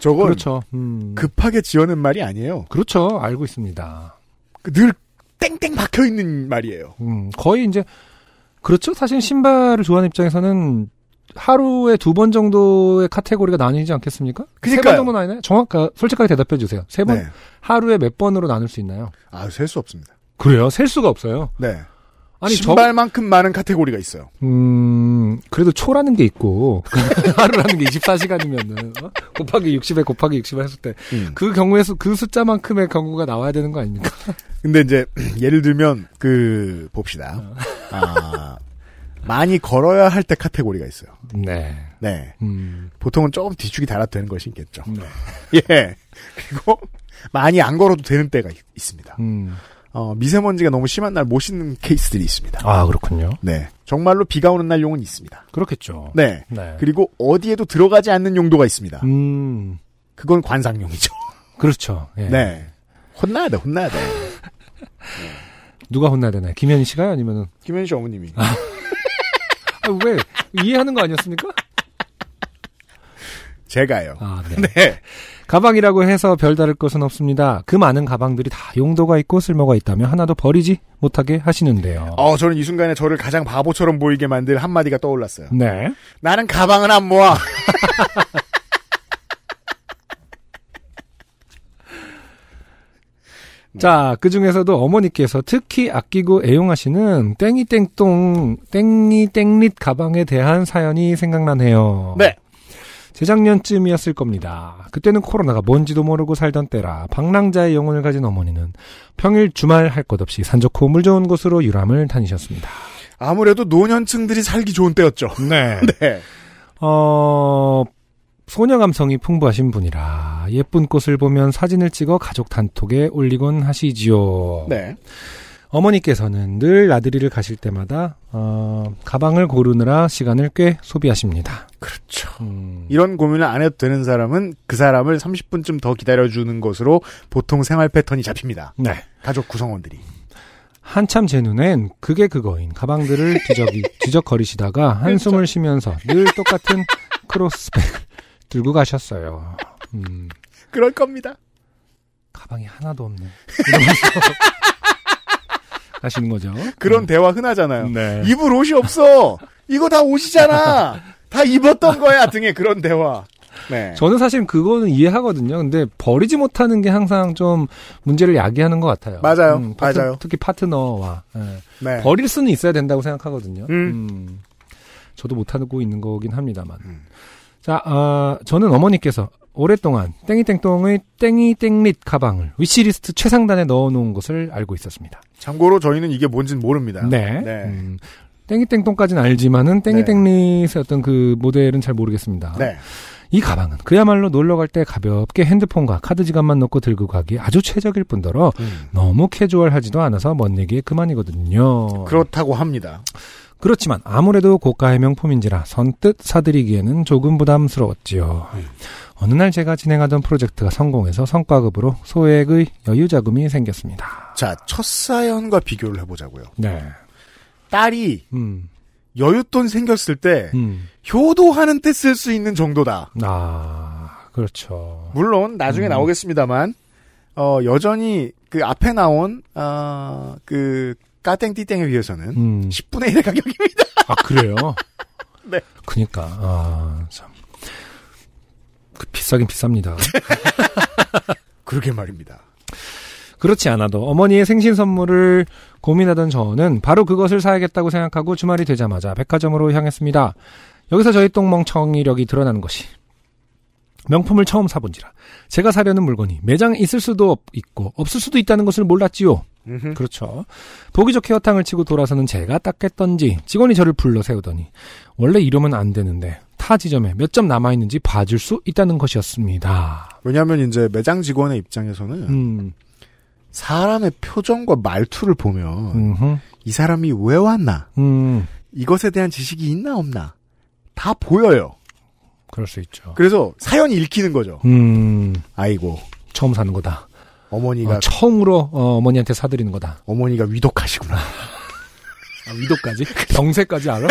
저건 그렇죠. 음. 급하게 지어낸 말이 아니에요. 그렇죠. 알고 있습니다. 그늘 땡땡 박혀 있는 말이에요. 음, 거의 이제, 그렇죠. 사실 신발을 좋아하는 입장에서는 하루에 두 번 정도의 카테고리가 나뉘지 않겠습니까? 세 번. 정도 나뉘나요? 정확, 솔직하게 대답해 주세요. 세 번? 네. 하루에 몇 번으로 나눌 수 있나요? 아, 셀 수 없습니다. 그래요? 셀 수가 없어요. 네. 아니, 저, 신발만큼 많은 카테고리가 있어요. 음, 그래도 초라는 게 있고, 하루라는 게 24시간이면은, 어? 곱하기 60에 곱하기 60을 했을 때, 음. 그 경우에서 그 숫자만큼의 경우가 나와야 되는 거 아닙니까? 근데 이제 예를 들면 그 봅시다. 아, 많이 걸어야 할 때 카테고리가 있어요. 네. 네. 음, 보통은 조금 뒤축이 달아도 되는 것이 있겠죠. 네. 예. 그리고 많이 안 걸어도 되는 때가 있, 습니다 음. 어, 미세먼지가 너무 심한 날못 신는 케이스들이 있습니다. 아, 그렇군요. 네. 정말로 비가 오는 날 용은 있습니다. 그렇겠죠. 네. 네. 그리고 어디에도 들어가지 않는 용도가 있습니다. 음, 그건 관상용이죠. 그렇죠. 예. 네. 혼나야 돼, 혼나야 돼. 누가 혼나야 되나요? 김현희 씨가요? 아니면은, 김현희 씨 어머님이. 아, 왜? 이해하는 거 아니었습니까? 제가요. 아, 네. 네. 가방이라고 해서 별다를 것은 없습니다. 그 많은 가방들이 다 용도가 있고 쓸모가 있다면 하나도 버리지 못하게 하시는데요. 어, 저는 이 순간에 저를 가장 바보처럼 보이게 만들 한마디가 떠올랐어요. 네. 나는 가방은 안 모아. 자, 그 중에서도 어머니께서 특히 아끼고 애용하시는 땡이땡똥, 땡이땡릿 가방에 대한 사연이 생각나네요. 네. 재작년쯤이었을 겁니다. 그때는 코로나가 뭔지도 모르고 살던 때라 방랑자의 영혼을 가진 어머니는 평일 주말 할 것 없이 산 좋고 물 좋은 곳으로 유람을 다니셨습니다. 아무래도 노년층들이 살기 좋은 때였죠. 네. 네. 어, 소녀 감성이 풍부하신 분이라 예쁜 꽃을 보면 사진을 찍어 가족 단톡에 올리곤 하시지요. 네. 어머니께서는 늘 나들이를 가실 때마다 어, 가방을 고르느라 시간을 꽤 소비하십니다. 그렇죠. 음, 이런 고민을 안 해도 되는 사람은 그 사람을 30분쯤 더 기다려주는 것으로 보통 생활 패턴이 잡힙니다. 네. 가족 구성원들이. 한참 제 눈엔 그게 그거인 가방들을 뒤적이, 뒤적거리시다가 한숨을 쉬면서 늘 똑같은 크로스백을 들고 가셨어요. 음, 그럴 겁니다. 가방이 하나도 없네. 가시는 거죠. 그런 대화 흔하잖아요. 네. 입을 옷이 없어. 이거 다 옷이잖아. 다 입었던 거야 등의 그런 대화. 네. 저는 사실 그거는 이해하거든요. 근데 버리지 못하는 게 항상 좀 문제를 야기하는 것 같아요. 맞아요. 파트- 맞아요. 특히 파트너와 예. 네. 버릴 수는 있어야 된다고 생각하거든요. 음. 음. 저도 못하고 있는 거긴 합니다만. 음. 자, 아, 저는 어머니께서 오랫동안 땡이땡똥의 땡이땡릿 가방을 위시리스트 최상단에 넣어놓은 것을 알고 있었습니다. 참고로 저희는 이게 뭔진 모릅니다. 네. 네. 음, 땡이땡똥까지는 알지만은 땡이땡릿의 어떤 그 모델은 잘 모르겠습니다. 네. 이 가방은 그야말로 놀러 갈 때 가볍게 핸드폰과 카드 지갑만 넣고 들고 가기 아주 최적일 뿐더러 음. 너무 캐주얼하지도 않아서 먼 얘기에 그만이거든요. 그렇다고 합니다. 그렇지만 아무래도 고가의 명품인지라 선뜻 사드리기에는 조금 부담스러웠지요. 어느 날 제가 진행하던 프로젝트가 성공해서 성과급으로 소액의 여유 자금이 생겼습니다. 자, 첫 사연과 비교를 해보자고요. 네. 딸이 음. 여윳돈 생겼을 때 음. 효도하는 때 쓸 수 있는 정도다. 아, 그렇죠. 물론 나중에 음. 나오겠습니다만 어, 여전히 그 앞에 나온 어, 그 까땡띠땡에 비해서는 음. 10분의 1의 가격입니다. 아, 그래요? 네. 그니까, 아, 참. 그 비싸긴 비쌉니다. 그러게 말입니다. 그렇지 않아도 어머니의 생신 선물을 고민하던 저는 바로 그것을 사야겠다고 생각하고 주말이 되자마자 백화점으로 향했습니다. 여기서 저희 똥멍청이력이 드러나는 것이 명품을 처음 사본지라 제가 사려는 물건이 매장에 있을 수도 없- 있고 없을 수도 있다는 것을 몰랐지요. 음흠. 그렇죠. 보기 좋게 허탕을 치고 돌아서는 제가 닦겠던지 직원이 저를 불러 세우더니 원래 이러면 안 되는데 타 지점에 몇 점 남아 있는지 봐줄 수 있다는 것이었습니다. 왜냐하면 이제 매장 직원의 입장에서는 음, 사람의 표정과 말투를 보면 음흠, 이 사람이 왜 왔나 음, 이것에 대한 지식이 있나 없나 다 보여요. 그럴 수 있죠. 그래서 사연이 읽히는 거죠. 음, 아이고 처음 사는 거다. 어머니가 어, 처음으로 어, 머니한테 사드리는 거다. 어머니가 위독하시구나. 아, 위도까지? 병세까지 알아?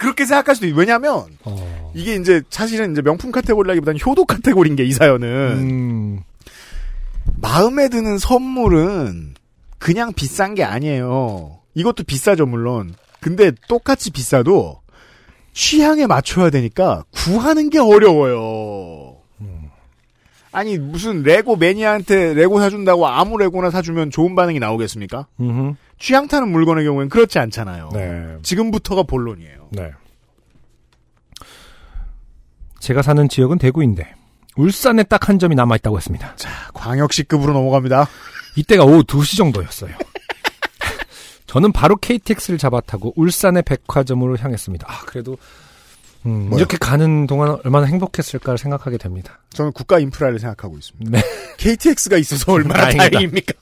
그렇게 생각할 수도 있. 왜냐하면 어. 이게 이제 사실은 이제 명품 카테고리라기보다는 효도 카테고리인 게 이 사연은 음, 마음에 드는 선물은 그냥 비싼 게 아니에요. 이것도 비싸죠 물론. 근데 똑같이 비싸도 취향에 맞춰야 되니까 구하는 게 어려워요. 아니 무슨 레고 매니아한테 레고 사준다고 아무 레고나 사주면 좋은 반응이 나오겠습니까? 음흠. 취향 타는 물건의 경우엔 그렇지 않잖아요. 네. 지금부터가 본론이에요. 네. 제가 사는 지역은 대구인데 울산에 딱 한 점이 남아 있다고 했습니다. 자, 광역시급으로 넘어갑니다. 이때가 오후 2시 정도였어요. 저는 바로 KTX를 잡아 타고 울산의 백화점으로 향했습니다. 아, 그래도 음? 이렇게 가는 동안 얼마나 행복했을까를 생각하게 됩니다. 저는 국가 인프라를 생각하고 있습니다. 네. KTX가 있어서 얼마나. 다행입니까?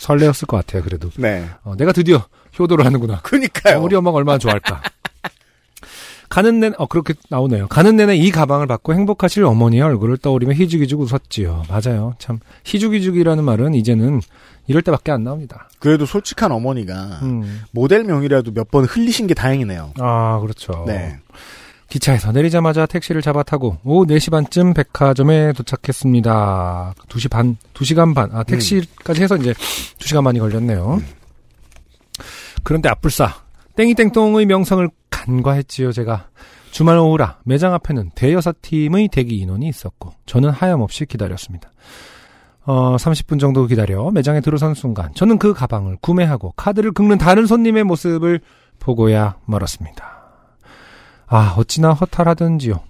설레었을 것 같아요, 그래도. 네. 어, 내가 드디어 효도를 하는구나. 그니까요. 어, 우리 엄마가 얼마나 좋아할까. 가는 내내, 어, 그렇게 나오네요. 가는 내내 이 가방을 받고 행복하실 어머니의 얼굴을 떠오르며 희죽희죽 웃었지요. 맞아요. 참, 희죽희죽이라는 말은 이제는 이럴 때밖에 안 나옵니다. 그래도 솔직한 어머니가 음. 모델명이라도 몇 번 흘리신 게 다행이네요. 아, 그렇죠. 네. 기차에서 내리자마자 택시를 잡아 타고 오후 4시 반쯤 백화점에 도착했습니다. 2시 반, 2시간 반. 아, 택시까지 해서 이제 2시간 반이 걸렸네요. 그런데 앞불싸 땡이땡똥의 명성을 간과했지요, 제가. 주말 오후라 매장 앞에는 대여섯 팀의 대기 인원이 있었고 저는 하염없이 기다렸습니다. 어, 30분 정도 기다려 매장에 들어선 순간 저는 그 가방을 구매하고 카드를 긁는 다른 손님의 모습을 보고야 말았습니다. 아, 어찌나 허탈하던지요.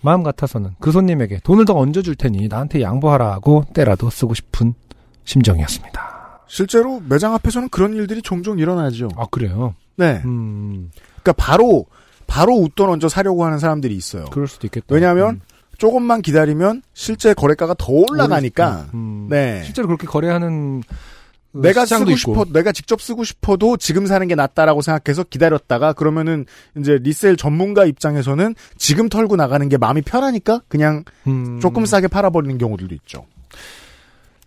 마음 같아서는 그 손님에게 돈을 더 얹어줄 테니 나한테 양보하라고 때라도 쓰고 싶은 심정이었습니다. 실제로 매장 앞에서는 그런 일들이 종종 일어나죠. 아, 그래요? 네. 음, 그러니까 바로 바로 웃돈 얹어 사려고 하는 사람들이 있어요. 그럴 수도 있겠다. 왜냐하면 조금만 기다리면 실제 거래가가 더 올라가니까. 음, 네. 실제로 그렇게 거래하는 그 내가 시장도 쓰고 있고. 싶어, 내가 직접 쓰고 싶어도 지금 사는 게 낫다라고 생각해서 기다렸다가 그러면은 이제 리셀 전문가 입장에서는 지금 털고 나가는 게 마음이 편하니까 그냥 음, 조금 싸게 팔아버리는 경우들도 있죠.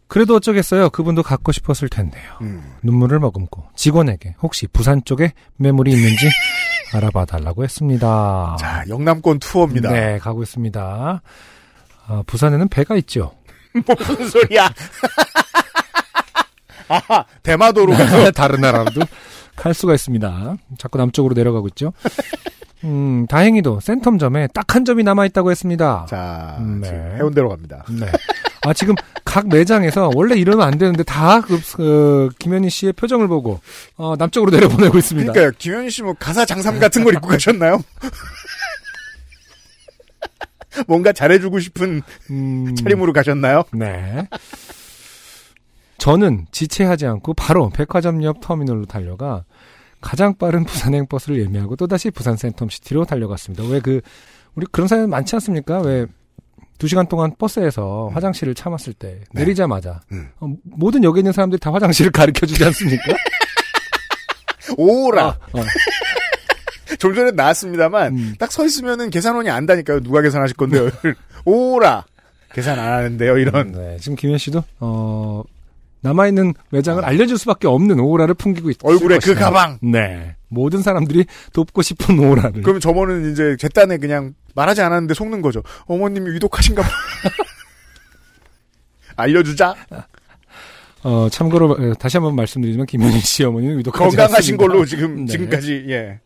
그래도 어쩌겠어요. 그분도 갖고 싶었을 텐데요. 음. 눈물을 머금고 직원에게 혹시 부산 쪽에 매물이 있는지 알아봐 달라고 했습니다. 자, 영남권 투어입니다. 네, 가고 있습니다. 아, 부산에는 배가 있죠. 무슨 소리야? 아, 대마도로 다른 나라로도 갈 수가 있습니다. 자꾸 남쪽으로 내려가고 있죠. 음, 다행히도 센텀점에 딱 한 점이 남아있다고 했습니다. 자, 네. 지금 해운대로 갑니다. 네. 아, 지금 각 매장에서 원래 이러면 안 되는데 다 그, 그 김현희 씨의 표정을 보고, 어, 남쪽으로 내려보내고 있습니다. 그러니까 김현희 씨 뭐 가사 장삼 같은 걸 입고 가셨나요? 뭔가 잘해주고 싶은 음, 차림으로 가셨나요? 네. 저는 지체하지 않고 바로 백화점 옆 터미널로 달려가 가장 빠른 부산행 버스를 예매하고 또다시 부산 센텀시티로 달려갔습니다. 왜 그 우리 그런 사연 많지 않습니까? 왜 두 시간 동안 버스에서 화장실을 참았을 때 네. 내리자마자 음. 어, 모든 역에 있는 사람들이 다 화장실을 가르쳐 주지 않습니까? 오라. 어, 좀 전에 나왔습니다만 음. 딱서 있으면은 계산원이 안다니까요. 누가 계산하실 건데요? 오라. 계산 안 하는데요. 이런. 네, 지금 김현 씨도 어 남아있는 매장을 알려줄 수밖에 없는 오라를 풍기고 있 얼굴에 그 가방. 네. 모든 사람들이 돕고 싶은 오라를. 그러면 저번은 이제 제 딴에 그냥 말하지 않았는데 속는 거죠. 어머님이 위독하신가 봐. 알려주자. 어, 참고로, 어, 다시 한번 말씀드리지만, 김현희 씨 어머니는 위독하지 건강하신 않습니다. 걸로 지금 네. 지금까지 예.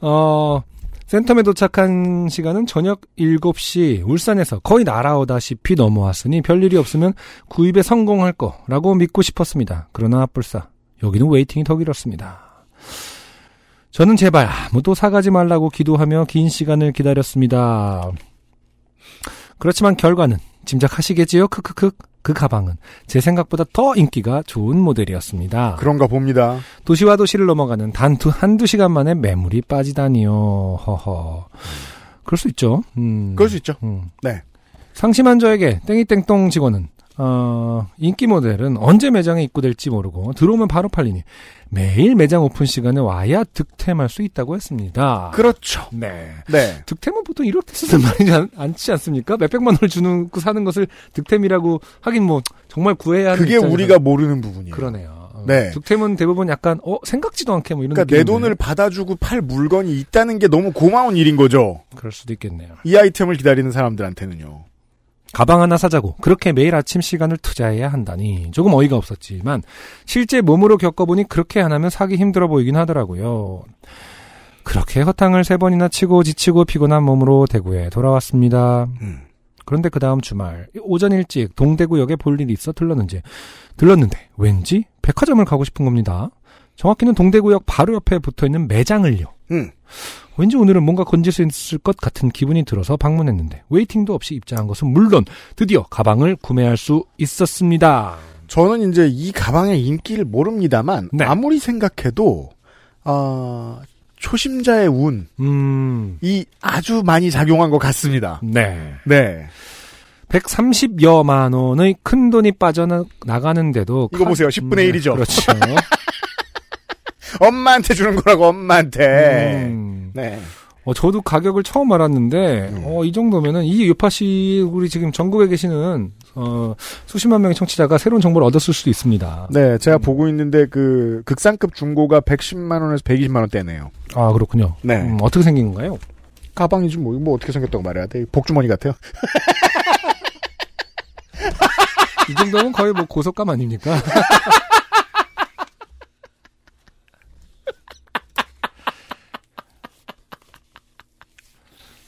어, 센텀에 도착한 시간은 저녁 7시, 울산에서 거의 날아오다시피 넘어왔으니 별일이 없으면 구입에 성공할 거라고 믿고 싶었습니다. 그러나 불사, 여기는 waiting이 더 길었습니다. 저는 제발 아무도 사가지 말라고 기도하며 긴 시간을 기다렸습니다. 그렇지만 결과는 짐작하시겠지요? 크크크. 그 가방은 제 생각보다 더 인기가 좋은 모델이었습니다. 그런가 봅니다. 도시와 도시를 넘어가는 단두 한두 시간 만에 매물이 빠지다니요. 허허. 그럴 수 있죠. 음. 그럴 수 있죠. 음. 네. 상심한 저에게 땡이땡똥 직원은 어, 인기 모델은 언제 매장에 입고될지 모르고 들어오면 바로 팔리니 매일 매장 오픈 시간에 와야 득템할 수 있다고 했습니다. 그렇죠. 네. 네. 득템은 보통 이렇게 쓰는 말이지 않, 않지 않습니까? 몇백만 원을 주는 그 사는 것을 득템이라고 하긴 뭐 정말 구해야 하는 그게 입장에서 우리가 모르는 부분이에요. 그러네요. 어, 네. 득템은 대부분 약간 어 생각지도 않게 뭐 이런 그러니까 내. 돈을 받아주고 팔 물건이 있다는 게 너무 고마운 일인 거죠. 그럴 수도 있겠네요. 이 아이템을 기다리는 사람들한테는요. 가방 하나 사자고 그렇게 매일 아침 시간을 투자해야 한다니 조금 어이가 없었지만 실제 몸으로 겪어보니 그렇게 안 하면 사기 힘들어 보이긴 하더라고요. 그렇게 허탕을 세 번이나 치고 지치고 피곤한 몸으로 대구에 돌아왔습니다. 음. 그런데 그 다음 주말 오전 일찍 동대구역에 볼 일이 있어 들렀는지 들렀는데 왠지 백화점을 가고 싶은 겁니다. 정확히는 동대구역 바로 옆에 붙어 있는 매장을요. 음. 왠지 오늘은 뭔가 건질 수 있을 것 같은 기분이 들어서 방문했는데 웨이팅도 없이 입장한 것은 물론 드디어 가방을 구매할 수 있었습니다. 저는 이제 이 가방의 인기를 모릅니다만 네. 아무리 생각해도 어, 초심자의 운이 음, 아주 많이 작용한 것 같습니다. 네. 네. 130여만 원의 큰 돈이 빠져나가는데도 이거 보세요. 10분의 1이죠. 그렇죠. 엄마한테 주는 거라고 엄마한테. 음. 네. 어, 저도 가격을 처음 알았는데, 음. 어, 이 정도면은, 이 유파 씨, 우리 지금 전국에 계시는, 어, 수십만 명의 청취자가 새로운 정보를 얻었을 수도 있습니다. 네, 제가 보고 있는데 그 극상급 중고가 110만 원에서 120만 원대네요. 아, 그렇군요. 네. 음, 어떻게 생긴 건가요? 가방이지 뭐, 뭐 어떻게 생겼다고 말해야 돼? 복주머니 같아요. 이 정도면 거의 뭐 고속감 아닙니까?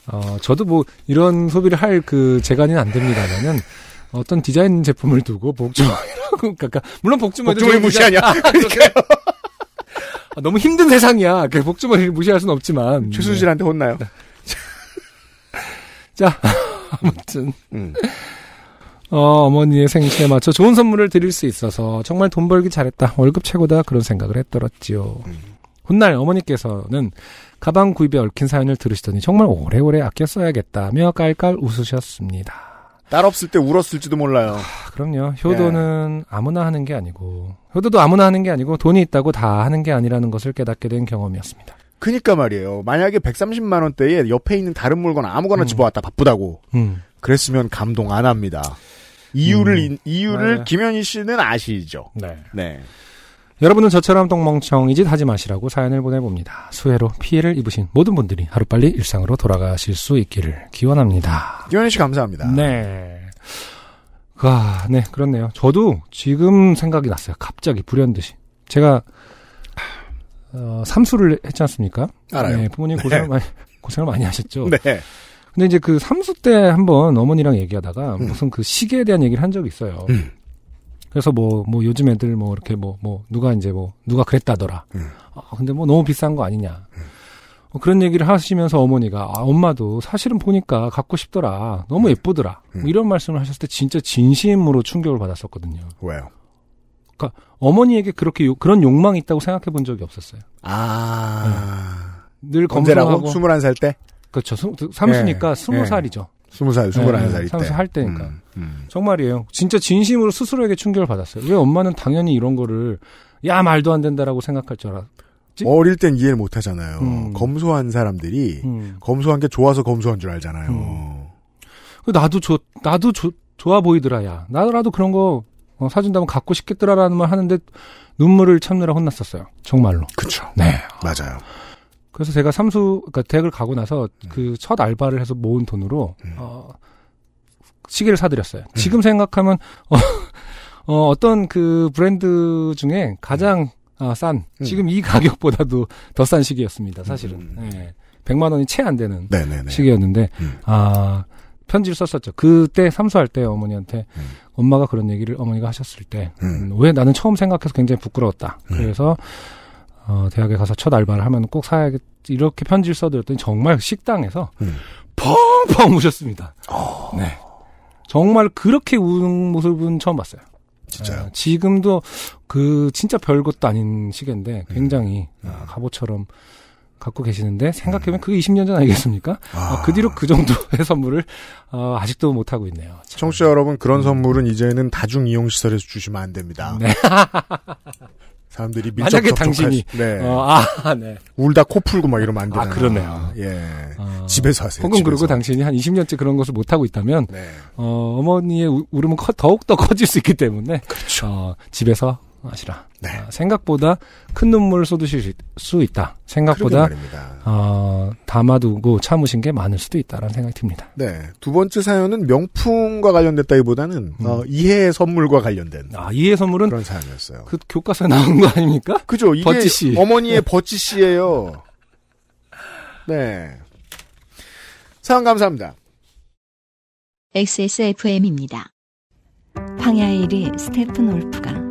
어, 저도 뭐 이런 소비를 할 그 재간이 안 됩니다면은 어떤 디자인 제품을 두고 복주머니라고 그러니까 물론 복주머니 복주머니 무시하냐? 그러니까요. 아, 너무 힘든 세상이야. 그 복주머니를 무시할 수는 없지만 최수진한테 혼나요. 자 아무튼 음. 어, 어머니의 생신에 맞춰 좋은 선물을 드릴 수 있어서 정말 돈 벌기 잘했다. 월급 최고다. 그런 생각을 했더랬지요. 훗날 어머니께서는 가방 구입에 얽힌 사연을 들으시더니 정말 오래오래 아껴 써야겠다며 깔깔 웃으셨습니다. 딸 없을 때 울었을지도 몰라요. 아, 그럼요. 효도는 아무나 하는 게 아니고 효도도 아무나 하는 게 아니고 돈이 있다고 다 하는 게 아니라는 것을 깨닫게 된 경험이었습니다. 그니까 말이에요. 만약에 130만 원대에 옆에 있는 다른 물건 아무거나 음. 집어왔다 바쁘다고 음. 그랬으면 감동 안 합니다. 이유를 음. 이- 이유를 맞아요. 김현희 씨는 아시죠? 네. 네. 여러분은 저처럼 똥멍청이 짓 하지 마시라고 사연을 보내봅니다. 수해로 피해를 입으신 모든 분들이 하루빨리 일상으로 돌아가실 수 있기를 기원합니다. 김현희 씨 감사합니다. 네. 아, 네, 그렇네요. 저도 지금 생각이 났어요. 갑자기 불현듯이. 제가, 어, 삼수를 했지 않습니까? 알아요. 네, 부모님 고생을 많이, 고생을 많이 하셨죠. 네. 근데 이제 그 삼수 때 한번 어머니랑 얘기하다가 음. 무슨 그 시계에 대한 얘기를 한 적이 있어요. 음. 그래서 뭐, 뭐 요즘 애들 뭐 이렇게 뭐, 뭐, 누가 이제 뭐, 누가 그랬다더라. 음. 아, 근데 뭐 너무 비싼 거 아니냐. 어, 그런 얘기를 하시면서 어머니가, 아, 엄마도 사실은 보니까 갖고 싶더라. 너무 예쁘더라. 뭐 음. 이런 말씀을 하셨을 때 진짜 진심으로 충격을 받았었거든요. 왜요? 그러니까 어머니에게 그렇게 요- 그런 욕망이 있다고 생각해 본 적이 없었어요. 아. 늘 언제라고? 검소하고 21살 때? 그렇죠. 스- 삼수니까 예, 스무 예. 살이죠. 20살, 21살 네, 때. 삼수 할 때니까. 음, 음. 정말이에요. 진짜 진심으로 스스로에게 충격을 받았어요. 왜 엄마는 당연히 이런 거를 야 말도 안 된다라고 생각할 줄 알아. 지- 어릴 땐 이해를 못 하잖아요. 음. 검소한 사람들이 음. 검소한 게 좋아서 검소한 줄 알잖아요. 음. 그 나도 좋 나도 좋 좋아 보이더라 야. 나라도 그런 거 어, 사준다면 갖고 싶겠더라라는 말 하는데 눈물을 참느라 혼났었어요. 정말로. 그쵸. 네. 맞아요. 그래서 제가 삼수, 그러니까 대학을 가고 나서 그 첫 알바를 해서 모은 돈으로, 음. 어, 시계를 사드렸어요. 지금 생각하면, 어, 어, 떤그 브랜드 중에 가장 아, 싼, 음. 지금 이 가격보다도 더 싼 시계였습니다, 사실은. 음. 예. 100만 원이 채 안 되는 네네네. 시계였는데, 음. 아, 편지를 썼었죠. 그때 삼수할 때 어머니한테 음. 엄마가 그런 얘기를 어머니가 하셨을 때, 음. 음, 왜 나는 처음 생각해서 굉장히 부끄러웠다. 음. 그래서 어, 대학에 가서 첫 알바를 하면 꼭 사야겠 이렇게 편지를 써드렸더니 정말 식당에서 음. 펑펑 우셨습니다. 어, 네. 정말 그렇게 우는 모습은 처음 봤어요. 진짜요. 어, 지금도 그 진짜 별것도 아닌 시계인데 음. 굉장히 아, 갑옷처럼 갖고 계시는데 생각해보면 그게 20년 전 아니겠습니까? 아, 그 뒤로 그 정도의 선물을 어, 아직도 못 하고 있네요. 참. 청취자 여러분, 그런 선물은 이제는 다중 이용 시설에서 주시면 안 됩니다. 네. 사람들이 밀접 만약에 당신이 수- 네. 어, 아, 네. 울다 코 풀고 막 이러면 안 되잖아요. 아, 그러네요. 예. 어, 집에서 하세요. 혹은 그리고. 당신이 한 20년째 그런 것을 못 하고 있다면 네. 어, 어머니의 우- 울음은 커- 더욱 더 커질 수 있기 때문에 그렇죠. 어, 집에서 하시라. 네. 아, 생각보다 큰 눈물을 쏟으실 수, 있- 있다. 생각보다. 어, 담아두고 참으신 게 많을 수도 있다라는 생각이 듭니다. 네. 두 번째 사연은 명품과 관련됐다기보다는 음. 어, 이해의 선물과 관련된 아, 이해 선물은 그런 사연이었어요. 그 교과서에 나온 거 아닙니까? 그죠? 이게 버찌씨. 어머니의 버찌씨예요. 네. 사연 감사합니다. XSFM입니다. 황야의 1위 스테픈 올프가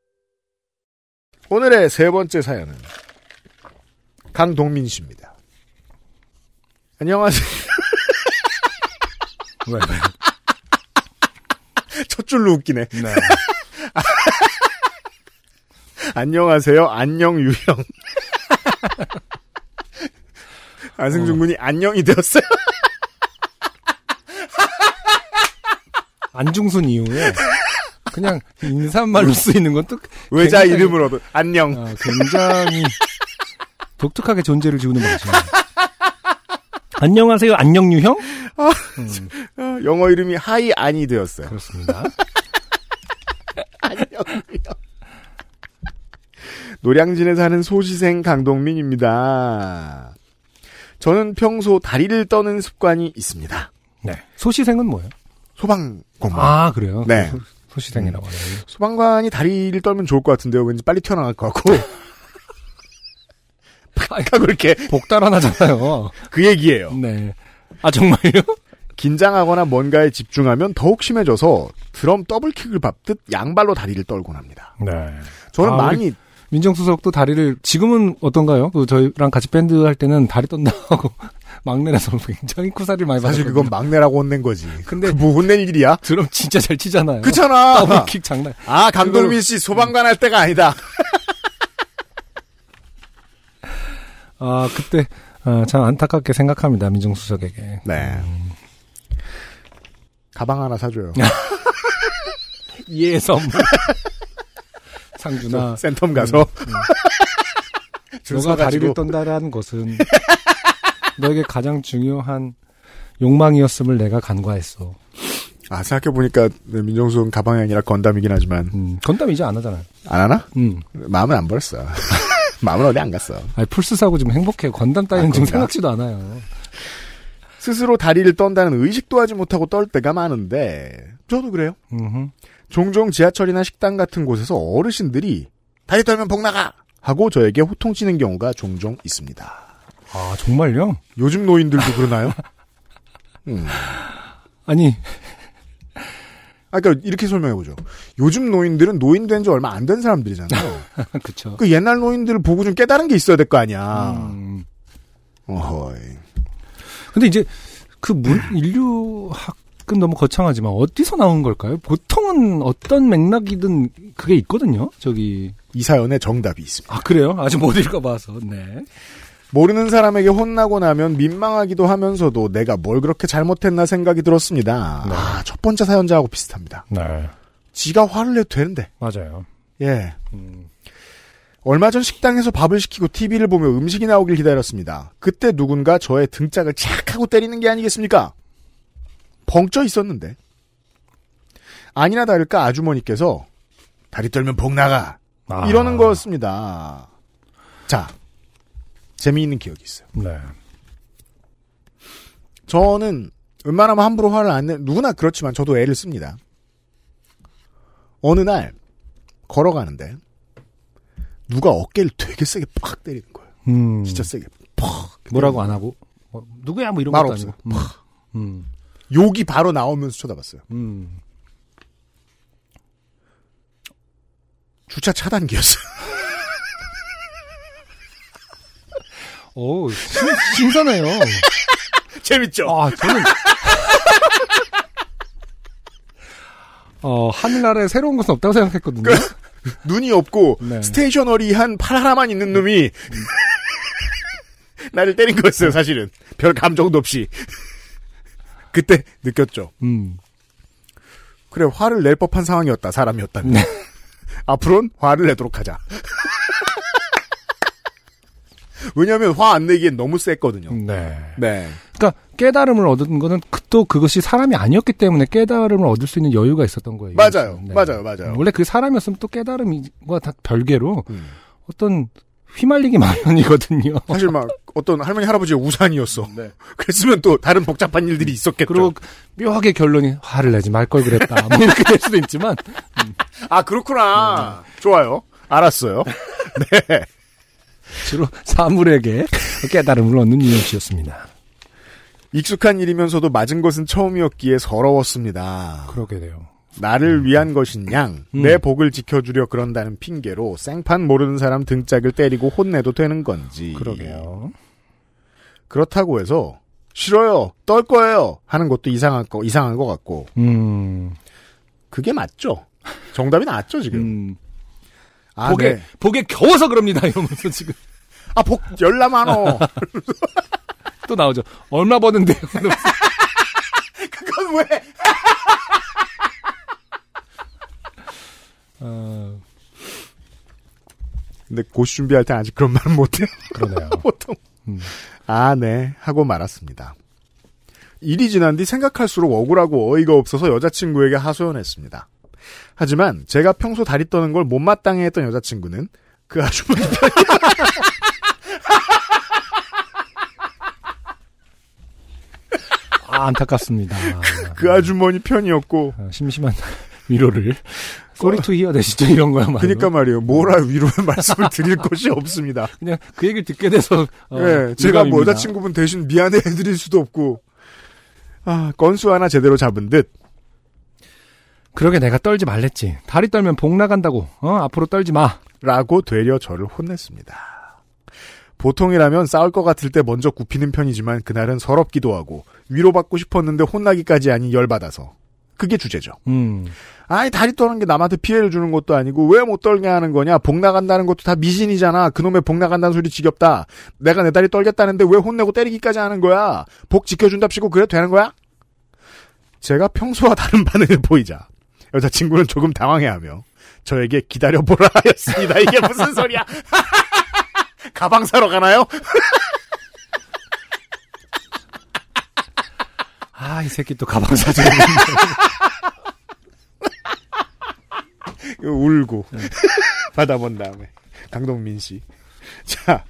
오늘의 세 번째 사연은 강동민 씨입니다. 안녕하세요. 왜, 왜? 첫 줄로 웃기네. 네. 안녕하세요. 안녕 유형. 안승준 군이 안녕이 되었어요. 안중순 이후에 그냥 인사말로 쓰이는 것도 외자 굉장히- 이름을 얻은 안녕. 어, 굉장히 독특하게 존재를 지우는 방식. 안녕하세요, 안녕 유형? 음, 어, 영어 이름이 하이 안이 되었어요. 그렇습니다. 안녕 유형. 노량진에 사는 소시생 강동민입니다. 저는 평소 다리를 떠는 습관이 있습니다. 네. 소시생은 뭐예요? 소방 공무원. 아, 그래요? 네. 소, 소시생이라고 하네요. 소방관이 다리를 떨면 좋을 것 같은데요. 왠지 빨리 튀어나갈 것 같고. 하고 이렇게 복달아나잖아요. 그 얘기예요. 네. 아, 정말요? 긴장하거나 뭔가에 집중하면 더욱 심해져서 드럼 더블킥을 밟듯 양발로 다리를 떨곤 합니다. 네. 저는 아, 많이 민정수석도 다리를, 지금은 어떤가요? 그 저희랑 같이 밴드 할 때는 다리 떤다 하고 막내라서 굉장히 쿠사리를 많이 사실 받았거든요. 그건 막내라고 혼낸 거지. 근데 근데 뭐 혼낼 일이야? 드럼 진짜 잘 치잖아요. 그렇잖아. 더블킥 장난. 아 강동민 씨 소방관 할 때가 아니다. 아, 그때, 아, 참 안타깝게 생각합니다. 민정수석에게. 네. 가방 하나 사줘요. 예, 선물. 상준아, 센텀 가서 줄 너가 다리를 떤다라는 것은 너에게 가장 중요한 욕망이었음을 내가 간과했어. 아 생각해 보니까 민정수는 가방이 아니라 건담이긴 하지만 음, 건담 이제 안 하잖아요. 안 하나? 음. 마음은 안 버렸어. 마음은 어디 안 갔어. 아니, 풀스 사고 지금 행복해요. 건담 따위는 아, 지금? 생각지도 않아요. 스스로 다리를 떤다는 의식도 하지 못하고 떨 때가 많은데 저도 그래요. 음흠. 종종 지하철이나 식당 같은 곳에서 어르신들이 다리 떨면 복 나가 하고 저에게 호통치는 경우가 종종 있습니다. 아, 정말요? 요즘 노인들도 그러나요? 음. 아니, 아, 그러니까 이렇게 설명해보죠. 요즘 노인들은 노인 된 지 얼마 안 된 사람들이잖아요. 그쵸. 그 옛날 노인들을 보고 좀 깨달은 게 있어야 될 거 아니야. 음. 어허이. 근데 이제 그 문, 인류학은 너무 거창하지만 어디서 나온 걸까요? 보통은 어떤 맥락이든 그게 있거든요. 저기 이 사연에 정답이 있습니다. 아 그래요? 아직 못 읽어봐서 네. 모르는 사람에게 혼나고 나면 민망하기도 하면서도 내가 뭘 그렇게 잘못했나 생각이 들었습니다. 네. 아, 첫 번째 사연자하고 비슷합니다. 네. 지가 화를 내도 되는데. 맞아요. 예. 음. 얼마 전 식당에서 밥을 시키고 TV를 보며 음식이 나오길 기다렸습니다. 그때 누군가 저의 등짝을 착 하고 때리는 게 아니겠습니까? 벙쪄 있었는데. 아니나 다를까 아주머니께서 다리 떨면 복 나가 아. 이러는 거였습니다. 자, 재미있는 기억이 있어요. 네. 저는 웬만하면 함부로 화를 안 내, 누구나 그렇지만 저도 애를 씁니다. 어느 날, 걸어가는데, 누가 어깨를 되게 세게 팍 때리는 거예요. 음. 진짜 세게. 팍. 뭐라고 안 하고 어, 누구야 뭐 이런 말. 아니고. 음. 음. 욕이 바로 나오면서 쳐다봤어요. 음. 주차 차단기였어요. 오, 신, 신선해요. 재밌죠? 아, 저는 어, 하늘나라에 새로운 것은 없다고 생각했거든요. 눈이 없고, 네. 스테이셔너리한 팔 하나만 있는 놈이, 나를 때린 거였어요, 사실은. 별 감정도 없이. 그때 느꼈죠. 음. 그래, 화를 낼 법한 상황이었다, 사람이었다면. 네. 앞으로는 화를 내도록 하자. 왜냐하면 화 안 내기엔 너무 셌거든요. 네. 네. 그러니까 깨달음을 얻은 거는 그- 또 그것이 사람이 아니었기 때문에 깨달음을 얻을 수 있는 여유가 있었던 거예요. 맞아요. 네. 맞아요. 맞아요. 원래 그 사람이었으면 또 깨달음과 다 별개로 음. 어떤 휘말리기 마련이거든요. 사실 막 어떤 할머니 할아버지의 우산이었어. 네. 그랬으면 또 다른 복잡한 일들이 있었겠죠. 그리고 묘하게 결론이 화를 내지 말 걸 그랬다. 뭐 이렇게 될 수도 있지만 아 그렇구나. 좋아요. 알았어요. 네. 주로 사물에게 깨달음을 얻는 유영 씨였습니다. 익숙한 일이면서도 맞은 것은 처음이었기에 서러웠습니다. 그러게 돼요. 나를 위한 것인 양, 음. 내 복을 지켜주려 그런다는 핑계로 생판 모르는 사람 등짝을 때리고 혼내도 되는 건지. 그러게요. 그렇다고 해서 싫어요, 떨 거예요 하는 것도 이상한 거 이상한 것 같고 음. 그게 맞죠. 정답이 나왔죠 지금. 음. 아, 복에 네. 복에 겨워서 그럽니다. 이러면서 지금 아, 복 열나 많어. 또 나오죠. 얼마 버는데요? 그건 왜? 어, 근데 고시 준비할 때 아직 그런 말은 못해요. 그러네요. 보통. 음. 아, 네. 하고 말았습니다. 일이 지난 뒤 생각할수록 억울하고 어이가 없어서 여자친구에게 하소연했습니다. 하지만 제가 평소 다리 떠는 걸 못마땅해 했던 여자친구는 그 아주머니 편, 아, 안타깝습니다. 그 아주머니 편이었고, 아, 심심한 위로를 sorry to hear that이죠 이런 거야 말로. 그니까 말이에요. 뭐라 위로의 말씀을 드릴 것이 없습니다. 그냥 그 얘기를 듣게 돼서 어, 예, 제가 뭐. 여자친구분 대신 미안해 해드릴 수도 없고, 아, 건수 하나 제대로 잡은 듯, 그러게 내가 떨지 말랬지. 다리 떨면 복 나간다고. 어 앞으로 떨지 마. 라고 되려 저를 혼냈습니다. 보통이라면 싸울 것 같을 때 먼저 굽히는 편이지만 그날은 서럽기도 하고 위로받고 싶었는데 혼나기까지 아닌 열받아서 그게 주제죠. 음. 아니 다리 떠는 게 남한테 피해를 주는 것도 아니고 왜 못 떨게 하는 거냐 복 나간다는 것도 다 미신이잖아 그놈의 복 나간다는 소리 지겹다 내가 내 다리 떨겠다는데 왜 혼내고 때리기까지 하는 거야 복 지켜준답시고 그래도 되는 거야 제가 평소와 다른 반응을 보이자 여자친구는 조금 당황해하며 저에게 기다려보라 하였습니다 이게 무슨 소리야 가방 사러 가나요? 아 이 새끼 또 가방 사주고. 울고 받아본 다음에 강동민 씨. 자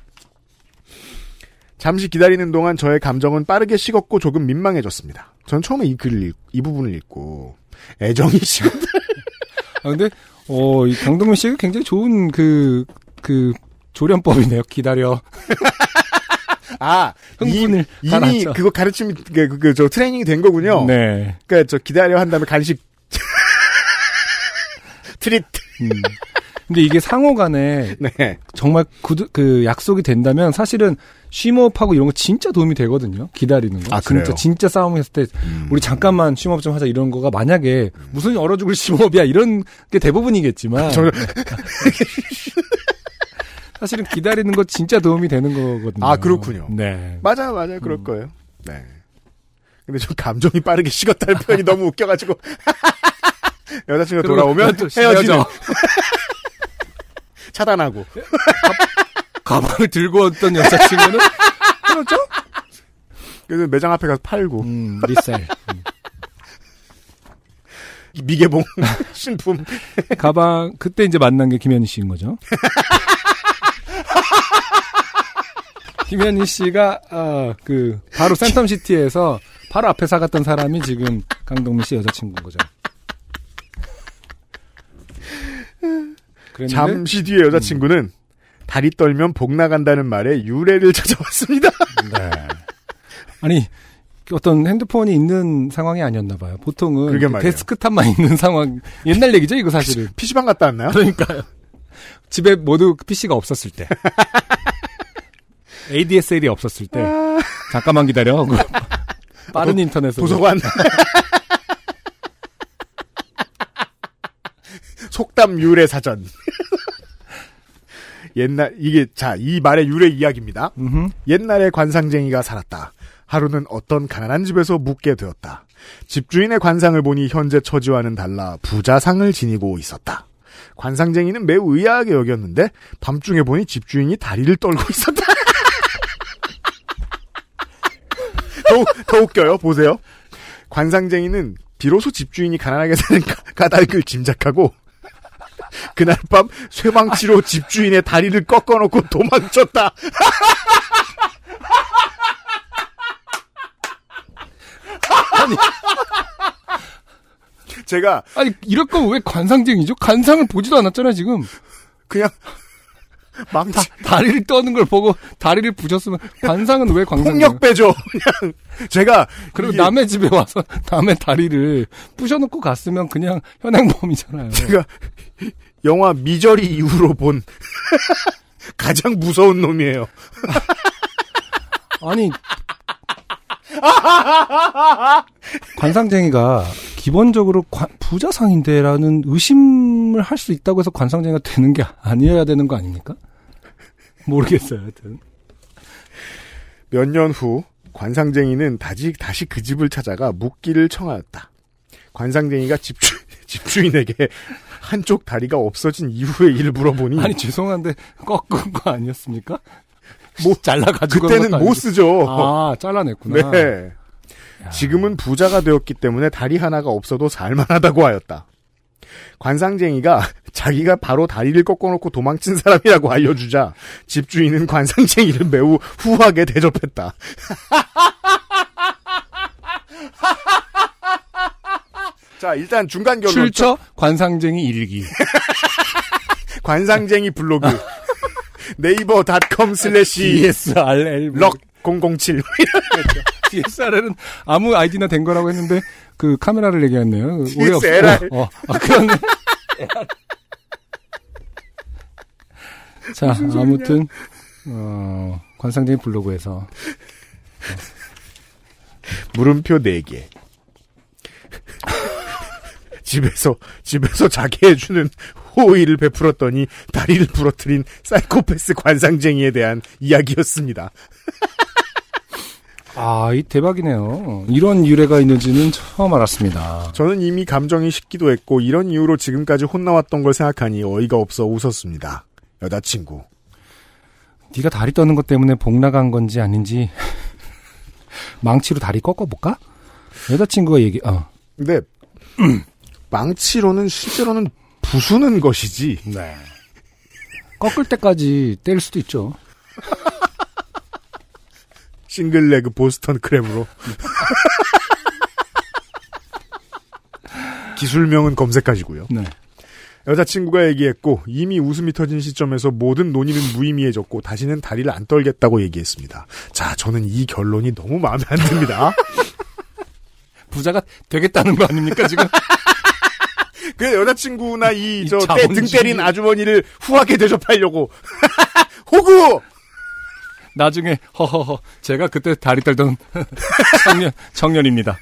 잠시 기다리는 동안 저의 감정은 빠르게 식었고 조금 민망해졌습니다. 전 처음에 이 글을 읽, 이 부분을 읽고 애정이 식었다. 아, 근데, 어, 이 강동민 씨가 굉장히 좋은 그, 그, 조련법이네요. 기다려. 아, 흥분을 이, 가라앉혀. 그거 가르침이, 그, 그, 그, 저 트레이닝이 된 거군요. 네. 그니까 저 기다려 한 다음에 간식. 트릿. 음. 근데 이게 상호 간에 네. 정말 구, 그 약속이 된다면 사실은 쉬머업하고 이런 거 진짜 도움이 되거든요. 기다리는 거. 아, 진짜 그래요? 진짜 싸움 했을 때 우리 잠깐만 쉬머업 좀 하자 이런 거가 만약에 무슨 얼어 죽을 쉬머업이야 이런 게 대부분이겠지만 저- 사실은 기다리는 거 진짜 도움이 되는 거거든요. 아, 그렇군요. 네. 맞아요, 맞아요. 그럴 음. 거예요. 네. 근데 좀 감정이 빠르게 식었다는 표현이 너무 웃겨가지고. 여자친구가 돌아오면 또 헤어지는. 차단하고. 가 방을 들고 왔던 여자친구는 그렇죠? 그래서 매장 앞에 가서 팔고. 음, 리셀. 미개봉 신품. 가방 그때 이제 만난 게 김현희 씨인 거죠. 김현희 씨가 아, 그 바로 센텀시티에서 바로 앞에 사갔던 사람이 지금 강동민 씨 여자친구인 거죠. 그랬는데 잠시 뒤에 여자친구는 다리 떨면 복 나간다는 말에 유래를 찾아왔습니다. 네. 아니 어떤 핸드폰이 있는 상황이 아니었나 봐요. 보통은 말이에요. 데스크탑만 있는 상황 옛날 얘기죠 이거 사실은. PC방 갔다 왔나요? 그러니까요. 집에 모두 PC가 없었을 때. ADSL이 없었을 때. 잠깐만 기다려. 빠른 인터넷으로. 도서관. 속담 유래 사전. 옛날 이게 자 이 말의 유래 이야기입니다. 음흠. 옛날에 관상쟁이가 살았다. 하루는 어떤 가난한 집에서 묵게 되었다. 집주인의 관상을 보니 현재 처지와는 달라 부자상을 지니고 있었다. 관상쟁이는 매우 의아하게 여겼는데 밤중에 보니 집주인이 다리를 떨고 있었다. 더, 더 웃겨요. 보세요. 관상쟁이는 비로소 집주인이 가난하게 사는 가- 까닭을 짐작하고 그날 밤 쇠망치로 집주인의 다리를 꺾어놓고 도망쳤다. 제가 아니, 이럴 거면 왜 관상쟁이죠? 관상을 보지도 않았잖아, 지금. 그냥 망치 다리를 떠는 걸 보고 다리를 부셨으면 관상은 왜 관상이에요? 폭력배죠. 그냥 제가 그리고 이게 남의 집에 와서 남의 다리를 부셔놓고 갔으면 그냥 현행범이잖아요. 제가 영화 미저리 이후로 본 가장 무서운 놈이에요. 아니 관상쟁이가 기본적으로 관- 부자상인데라는 의심을 할 수 있다고 해서 관상쟁이가 되는 게 아니어야 되는 거 아닙니까? 모르겠어요. 하여튼 몇 년 후 관상쟁이는 다시 다시 그 집을 찾아가 묵기를 청하였다. 관상쟁이가 집주, 집주인에게 한쪽 다리가 없어진 이후의 일을 물어보니 아니 죄송한데 꺾은 거 아니었습니까? 뭐 잘라 가지고 그때는 못 쓰죠. 아 잘라냈구나. 네. 지금은 부자가 되었기 때문에 다리 하나가 없어도 살만하다고 하였다. 관상쟁이가 자기가 바로 다리를 꺾어놓고 도망친 사람이라고 알려주자 집주인은 관상쟁이를 매우 후하게 대접했다. 자, 일단 중간 결론. 출처 관상쟁이 일기. 관상쟁이 블로그. 네이버 닷컴 슬래시 DSRL 럭 007. DSRL은 아무 아이디나 된 거라고 했는데 그 카메라를 얘기했네요. DSLR. 어, 어, 아, 그러네. 자, 아무튼 어, 관상쟁이 블로그에서 물음표 4개. 집에서, 집에서 자게 해주는 호의를 베풀었더니 다리를 부러뜨린 사이코패스 관상쟁이에 대한 이야기였습니다. 아, 이 대박이네요. 이런 유래가 있는지는 처음 알았습니다. 저는 이미 감정이 식기도 했고 이런 이유로 지금까지 혼나왔던 걸 생각하니 어이가 없어 웃었습니다. 여자친구. 네가 다리 떠는 것 때문에 복 나간 건지 아닌지 망치로 다리 꺾어볼까? 여자친구가 얘기, 어. 근데 망치로는 실제로는 부수는 것이지 네. 꺾을 때까지 뗄 수도 있죠. 싱글레그 보스턴 크랩으로. 기술명은 검색하시고요. 네. 여자친구가 얘기했고 이미 웃음이 터진 시점에서 모든 논의는 무의미해졌고 다시는 다리를 안 떨겠다고 얘기했습니다. 자, 저는 이 결론이 너무 마음에 안 듭니다. 부자가 되겠다는 거 아닙니까 지금? 그 여자친구나 이이저 등. 때린 아주머니를 후하게 대접하려고 호구 나중에 허허허 제가 그때 다리 떨던 청년 청년입니다.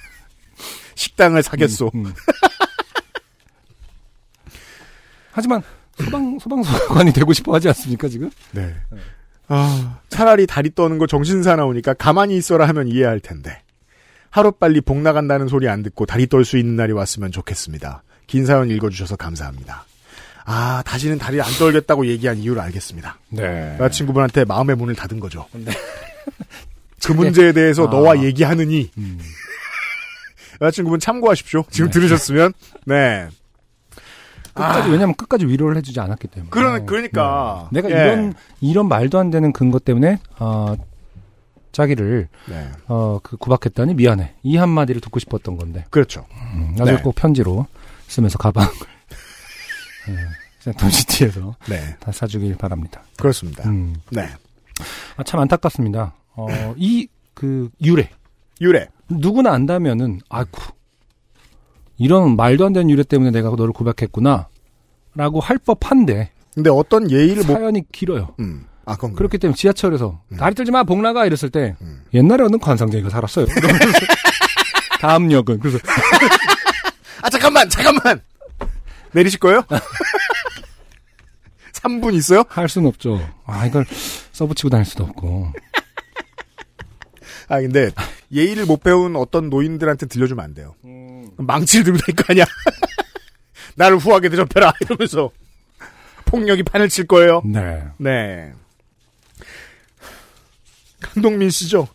식당을 사겠소. 음, 음. 하지만 소방 소방서관이 되고 싶어 하지 않습니까 지금? 네. 아, 차라리 다리 떠는 거 정신사 나오니까 가만히 있어라 하면 이해할 텐데. 하루빨리 복 나간다는 소리 안 듣고 다리 떨 수 있는 날이 왔으면 좋겠습니다. 긴 사연 읽어주셔서 감사합니다. 아, 다시는 다리 안 떨겠다고 얘기한 이유를 알겠습니다. 네. 여자친구분한테 마음의 문을 닫은 거죠. 그 문제에 대해서 아. 너와 얘기하느니 음. 여자친구분 참고하십시오. 지금 네. 들으셨으면. 네. 끝까지 왜냐면 끝까지 위로를 해주지 않았기 때문에. 그러, 그러니까. 네. 내가 예. 이런 이런 말도 안 되는 근거 때문에 어 자기를 네. 어그 구박했더니 미안해 이 한마디를 듣고 싶었던 건데 그렇죠. 음, 나중에 네. 꼭 편지로 쓰면서 가방을 예, 센텀시티에서 네. 다 사주길 바랍니다. 그렇습니다. 음. 네. 아, 참 안타깝습니다. 어, 이 그 유래 유래. 누구나 안다면은 아이쿠 이런 말도 안 되는 유래 때문에 내가 너를 고백했구나 라고 할 법한데 근데 어떤 예의를 못, 사연이 길어요. 음. 아, 그건 그렇기 때문에 지하철에서 음. 다리 떨지 마, 복 나가 이랬을 때 음. 옛날에 어느 관상쟁이가 살았어요. 다음 역은 그래서 아, 잠깐만, 잠깐만! 내리실 거예요? 3분 있어요? 할 수는 없죠. 아 이걸 써붙이고 다닐 수도 없고. 아, 근데, 예의를 못 배운 어떤 노인들한테 들려주면 안 돼요. 음. 망치를 들고 다닐 거 아니야? 나를 후하게 대접해라! 이러면서. 폭력이 판을 칠 거예요. 네. 네. 강동민 씨죠?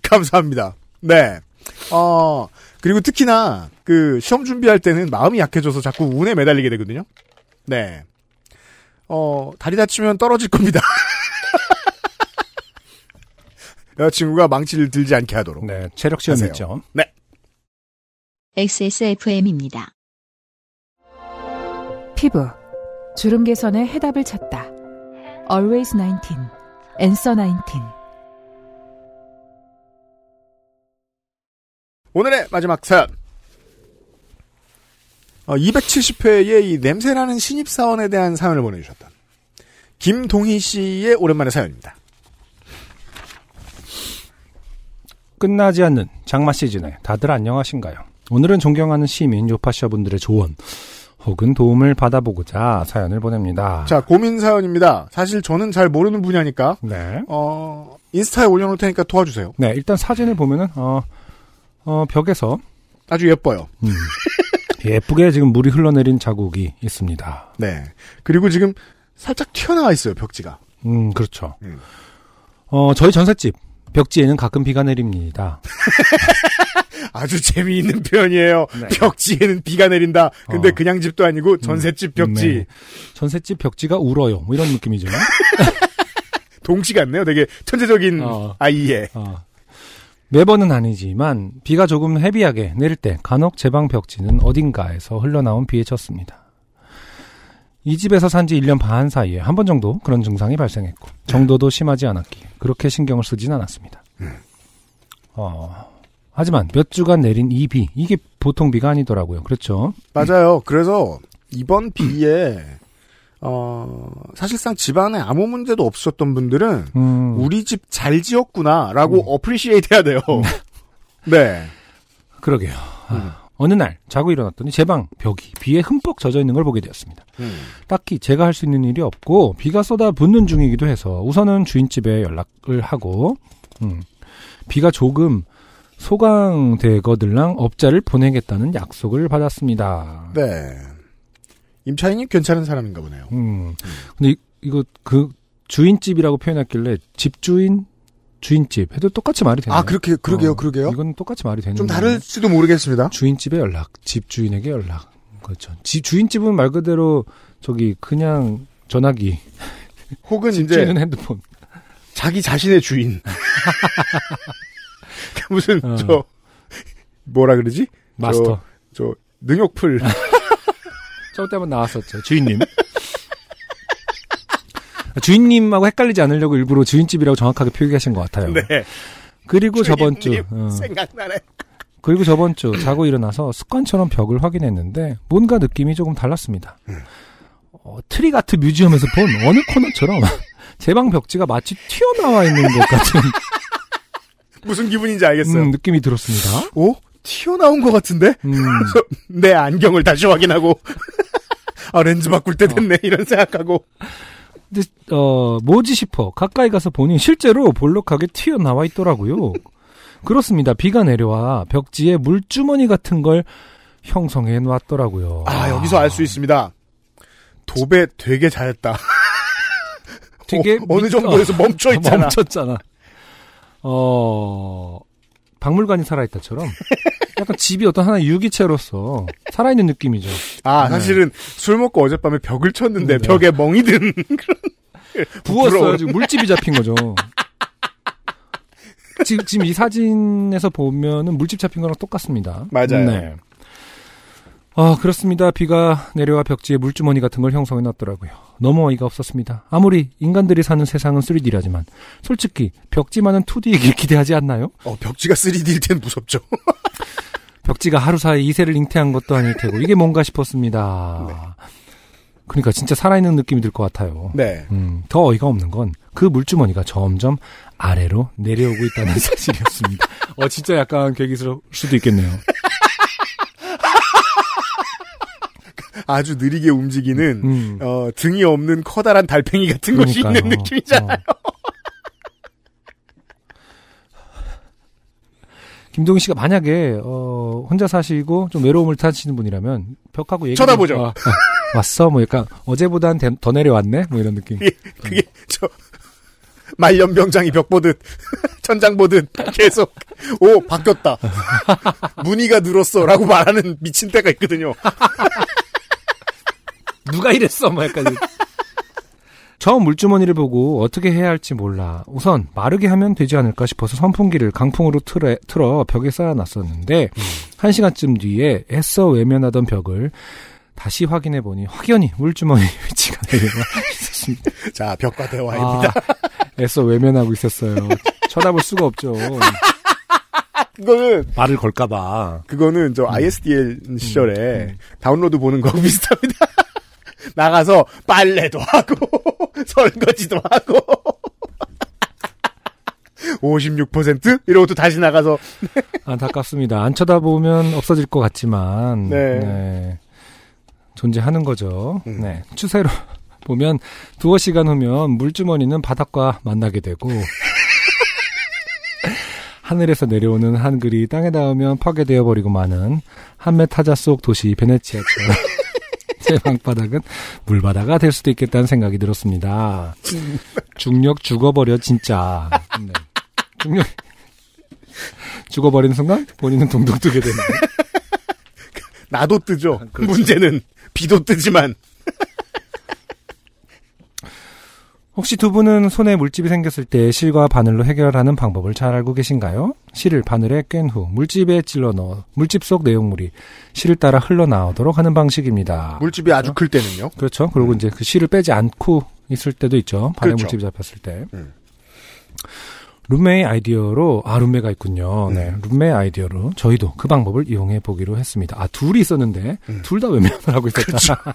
감사합니다. 네. 어, 그리고 특히나, 그, 시험 준비할 때는 마음이 약해져서 자꾸 운에 매달리게 되거든요? 네. 어, 다리 다치면 떨어질 겁니다. 여자친구가 망치를 들지 않게 하도록. 네. 체력 시험 하세요. 있죠. XSFM입니다. 피부 주름 개선의 해답을 찾다. Always 19, Answer 19. 오늘의 마지막 사연. 어, 270회에 이 냄새나는 신입사원에 대한 사연을 보내주셨던 김동희 씨의 오랜만의 사연입니다. 끝나지 않는 장마 시즌에 다들 안녕하신가요? 오늘은 존경하는 시민 요파셔 분들의 조언 혹은 도움을 받아보고자 사연을 보냅니다. 자, 고민 사연입니다. 사실 저는 잘 모르는 분야니까, 네. 어, 인스타에 올려놓을 테니까 도와주세요. 네, 일단 사진을 보면은 어, 어 벽에서 아주 예뻐요. 음, 예쁘게 지금 물이 흘러내린 자국이 있습니다. 네. 그리고 지금 살짝 튀어나와 있어요, 벽지가. 음, 그렇죠. 음. 어, 저희 전셋집 벽지에는 가끔 비가 내립니다. 아주 재미있는 표현이에요. 네. 벽지에는 비가 내린다. 근데 어. 그냥 집도 아니고 전셋집 벽지. 네. 전셋집 벽지가 울어요. 뭐 이런 느낌이죠. 동시 같네요. 되게 천재적인 어. 아이의. 어. 매번은 아니지만 비가 조금 헤비하게 내릴 때 간혹 제 방 벽지는 어딘가에서 흘러나온 비에 젖습니다. 이 집에서 산 지 1년 반 사이에 한 번 정도 그런 증상이 발생했고 정도도 심하지 않았기에 그렇게 신경을 쓰진 않았습니다. 어, 하지만 몇 주간 내린 이 비, 이게 보통 비가 아니더라고요. 그렇죠? 맞아요. 그래서 이번 비에 어 사실상 집안에 아무 문제도 없었던 분들은 음, 우리 집 잘 지었구나라고 appreciate 해야 돼요. 네. 그러게요. 아, 음. 어느 날 자고 일어났더니 제 방 벽이 비에 흠뻑 젖어 있는 걸 보게 되었습니다. 음. 딱히 제가 할 수 있는 일이 없고 비가 쏟아 붓는 중이기도 해서 우선은 주인집에 연락을 하고 음, 비가 조금 소강되거들랑 업자를 보내겠다는 약속을 받았습니다. 네. 임차인이 괜찮은 사람인가 보네요. 음, 근데 이, 이거 그 주인집이라고 표현했길래 집주인 주인집 해도 똑같이 말이 되나요? 아 그렇게 그러게요, 어, 그러게요. 이건 똑같이 말이 되는 좀. 다를지도 모르겠습니다. 주인집에 연락, 집주인에게 연락. 그렇죠. 지- 주인집은 말 그대로 저기 그냥 전화기, 혹은 이제 핸드폰. 자기 자신의 주인. 무슨 어. 저 뭐라 그러지? 마스터. 저 능욕풀. 저때 한번 나왔었죠. 주인님. 주인님하고 헷갈리지 않으려고 일부러 주인집이라고 정확하게 표기하신 것 같아요. 네. 그리고 저번 주, 어, 생각나네. 그리고 저번 주 자고 일어나서 습관처럼 벽을 확인했는데 뭔가 느낌이 조금 달랐습니다. 어, trick art museum에서 본 어느 코너처럼 제 방 벽지가 마치 튀어나와 있는 것 같은 무슨 기분인지 알겠어요. 음, 느낌이 들었습니다. 오? 튀어나온 것 같은데? 음, 내 안경을 다시 확인하고. 아, 렌즈 바꿀 때 됐네. 이런 생각하고. 근데 어 뭐지 싶어 가까이 가서 보니 실제로 볼록하게 튀어나와 있더라고요. 그렇습니다. 비가 내려와 벽지에 물주머니 같은 걸 형성해 놨더라고요. 아, 여기서 알 수 있습니다. 도배 되게 잘했다. 되게 어, 어느 정도에서 멈춰 있잖아. 멈췄잖아. 어, 박물관이 살아있다처럼 약간 집이 어떤 하나의 유기체로서 살아있는 느낌이죠. 아, 네. 사실은 술 먹고 어젯밤에 벽을 쳤는데 네. 벽에 멍이 든 부었어요. 부러워. 지금 물집이 잡힌 거죠. 지금, 지금 이 사진에서 보면은 물집 잡힌 거랑 똑같습니다. 맞아요. 네. 아, 그렇습니다. 비가 내려와 벽지에 물주머니 같은 걸 형성해 놨더라고요. 너무 어이가 없었습니다. 아무리 인간들이 사는 세상은 3D라지만 솔직히 벽지만은 2D이길 기대하지 않나요? 어, 벽지가 3D일 땐 무섭죠. 벽지가 하루 사이 이세를 잉태한 것도 아닐 테고 이게 뭔가 싶었습니다. 그러니까 진짜 살아있는 느낌이 들 것 같아요. 네. 음, 더 어이가 없는 건 그 물주머니가 점점 아래로 내려오고 있다는 사실이었습니다. 어, 진짜 약간 괴기스러울 수도 있겠네요. 아주 느리게 움직이는 음. 어, 등이 없는 커다란 달팽이 같은 것이 그러니까요. 있는 느낌이잖아요. 어. 김동희 씨가 만약에 어, 혼자 사시고 좀 외로움을 타시는 분이라면 벽하고 얘기 쳐다보죠. 좀- 아, 아, 왔어 뭐 약간 어제보단 대- 더 내려왔네 뭐 이런 느낌. 그게, 그게 저 말년병장이 벽 보듯 천장 보듯 계속 오 바뀌었다 무늬가 늘었어라고 말하는 미친 때가 있거든요. 누가 이랬어 뭐 약간 처음 물주머니를 보고 어떻게 해야 할지 몰라 우선 마르게 하면 되지 않을까 싶어서 선풍기를 강풍으로 틀어, 틀어 벽에 쌓아놨었는데 한 시간쯤 뒤에 애써 외면하던 벽을 다시 확인해 보니 확연히 물주머니 위치가 내려와 있었습니다. 자 벽과 대화입니다. 아, 애써 외면하고 있었어요. 쳐다볼 수가 없죠. 그거는 말을 걸까봐. 그거는 저 ISDL 시절에 음. 다운로드 보는 거 비슷합니다. 나가서 빨래도 하고 설거지도 하고 56% 이러고 또 다시 나가서 안타깝습니다. 안 쳐다보면 없어질 것 같지만 네. 네, 존재하는 거죠. 음. 네, 추세로 보면 두어 시간 후면 물주머니는 바닥과 만나게 되고 하늘에서 내려오는 한글이 땅에 닿으면 파괴되어 버리고 마는 한메 타자 속 도시 베네치아처럼 제 방바닥은 물바다가 될 수도 있겠다는 생각이 들었습니다. 중력 죽어버려 진짜. 네. 중력 죽어버리는 순간 본인은 동동 뜨게 되는. 나도 뜨죠. 그렇죠. 문제는 비도 뜨지만 혹시 두 분은 손에 물집이 생겼을 때 실과 바늘로 해결하는 방법을 잘 알고 계신가요? 실을 바늘에 꿰후 물집에 찔러 넣어 물집 속 내용물이 실을 따라 흘러나오도록 하는 방식입니다. 물집이 아주 클 때는요. 그렇죠. 그리고 이제 그 실을 빼지 않고 있을 때도 있죠. 발에 그렇죠. 물집이 잡혔을 때. 음. 룸메의 아이디어로 아 룸메가 있군요. 음. 네, 룸메의 아이디어로 저희도 그 방법을 이용해 보기로 했습니다. 아 둘이 있었는데 음. 둘다 외면을 하고 있었다.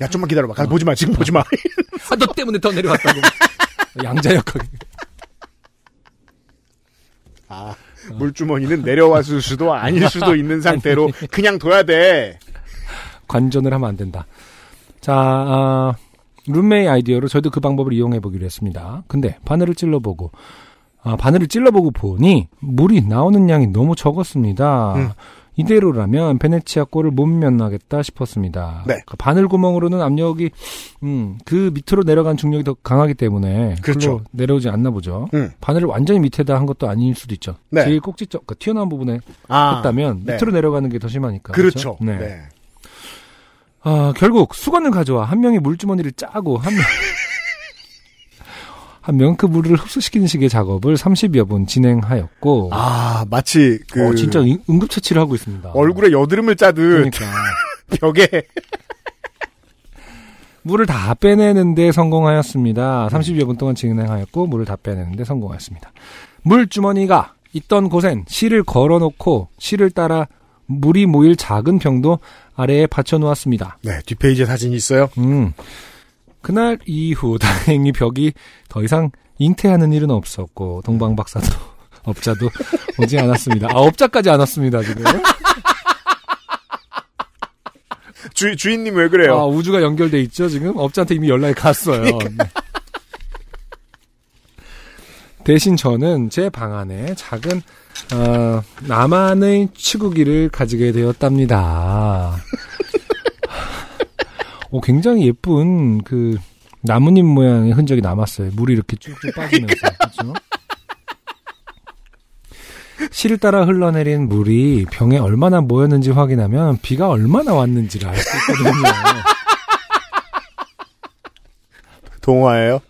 야 좀만 기다려봐. 가 보지 마. 지금 보지 마. 아, 너 때문에 더 내려왔다고. 양자역학이. 아, 물주머니는 내려왔을 수도 아닐 수도 있는 상태로 그냥 둬야 돼. 관전을 하면 안 된다. 자, 아, 룸메의 아이디어로 저희도 그 방법을 이용해 보기로 했습니다. 근데 바늘을 찔러보고, 아, 바늘을 찔러보고 보니 물이 나오는 양이 너무 적었습니다. 음. 이대로라면 베네치아 꼴을 못 면하겠다 싶었습니다. 네. 그 바늘 구멍으로는 압력이 음, 그 밑으로 내려간 중력이 더 강하기 때문에 그렇죠. 내려오지 않나 보죠. 음. 바늘을 완전히 밑에다 한 것도 아닐 수도 있죠. 네. 제일 꼭지점, 그 튀어나온 부분에 아, 했다면 네. 밑으로 내려가는 게 더 심하니까. 그렇죠. 네. 네. 아, 결국 수건을 가져와 한 명이 물주머니를 짜고 한 명, 한명그 물을 흡수시키는 식의 작업을 30여 분 진행하였고, 아, 마치 그 어, 진짜 응- 응급처치를 하고 있습니다. 얼굴에 여드름을 짜듯 그러니까. 벽에 물을 다 빼내는데 성공하였습니다. 30여 분 동안 진행하였고 물을 다 빼내는데 성공하였습니다. 물 주머니가 있던 곳엔 실을 걸어놓고 실을 따라 물이 모일 작은 병도 아래에 받쳐 놓았습니다. 네, 뒷페이지에 사진이 있어요. 음. 그날 이후 다행히 벽이 더 이상 잉태하는 일은 없었고 동방 박사도 업자도 오지 않았습니다. 아 업자까지 안 왔습니다 지금. 주, 주인님 왜 그래요? 아 우주가 연결돼 있죠 지금 업자한테 이미 연락이 갔어요. 네. 대신 저는 제 방 안에 작은 어, 나만의 치구기를 가지게 되었답니다. 오, 굉장히 예쁜 그 나뭇잎 모양의 흔적이 남았어요. 물이 이렇게 쭉쭉 빠지면서. 그렇죠? 실을 따라 흘러내린 물이 병에 얼마나 모였는지 확인하면 비가 얼마나 왔는지를 알 수 있거든요. 동화예요?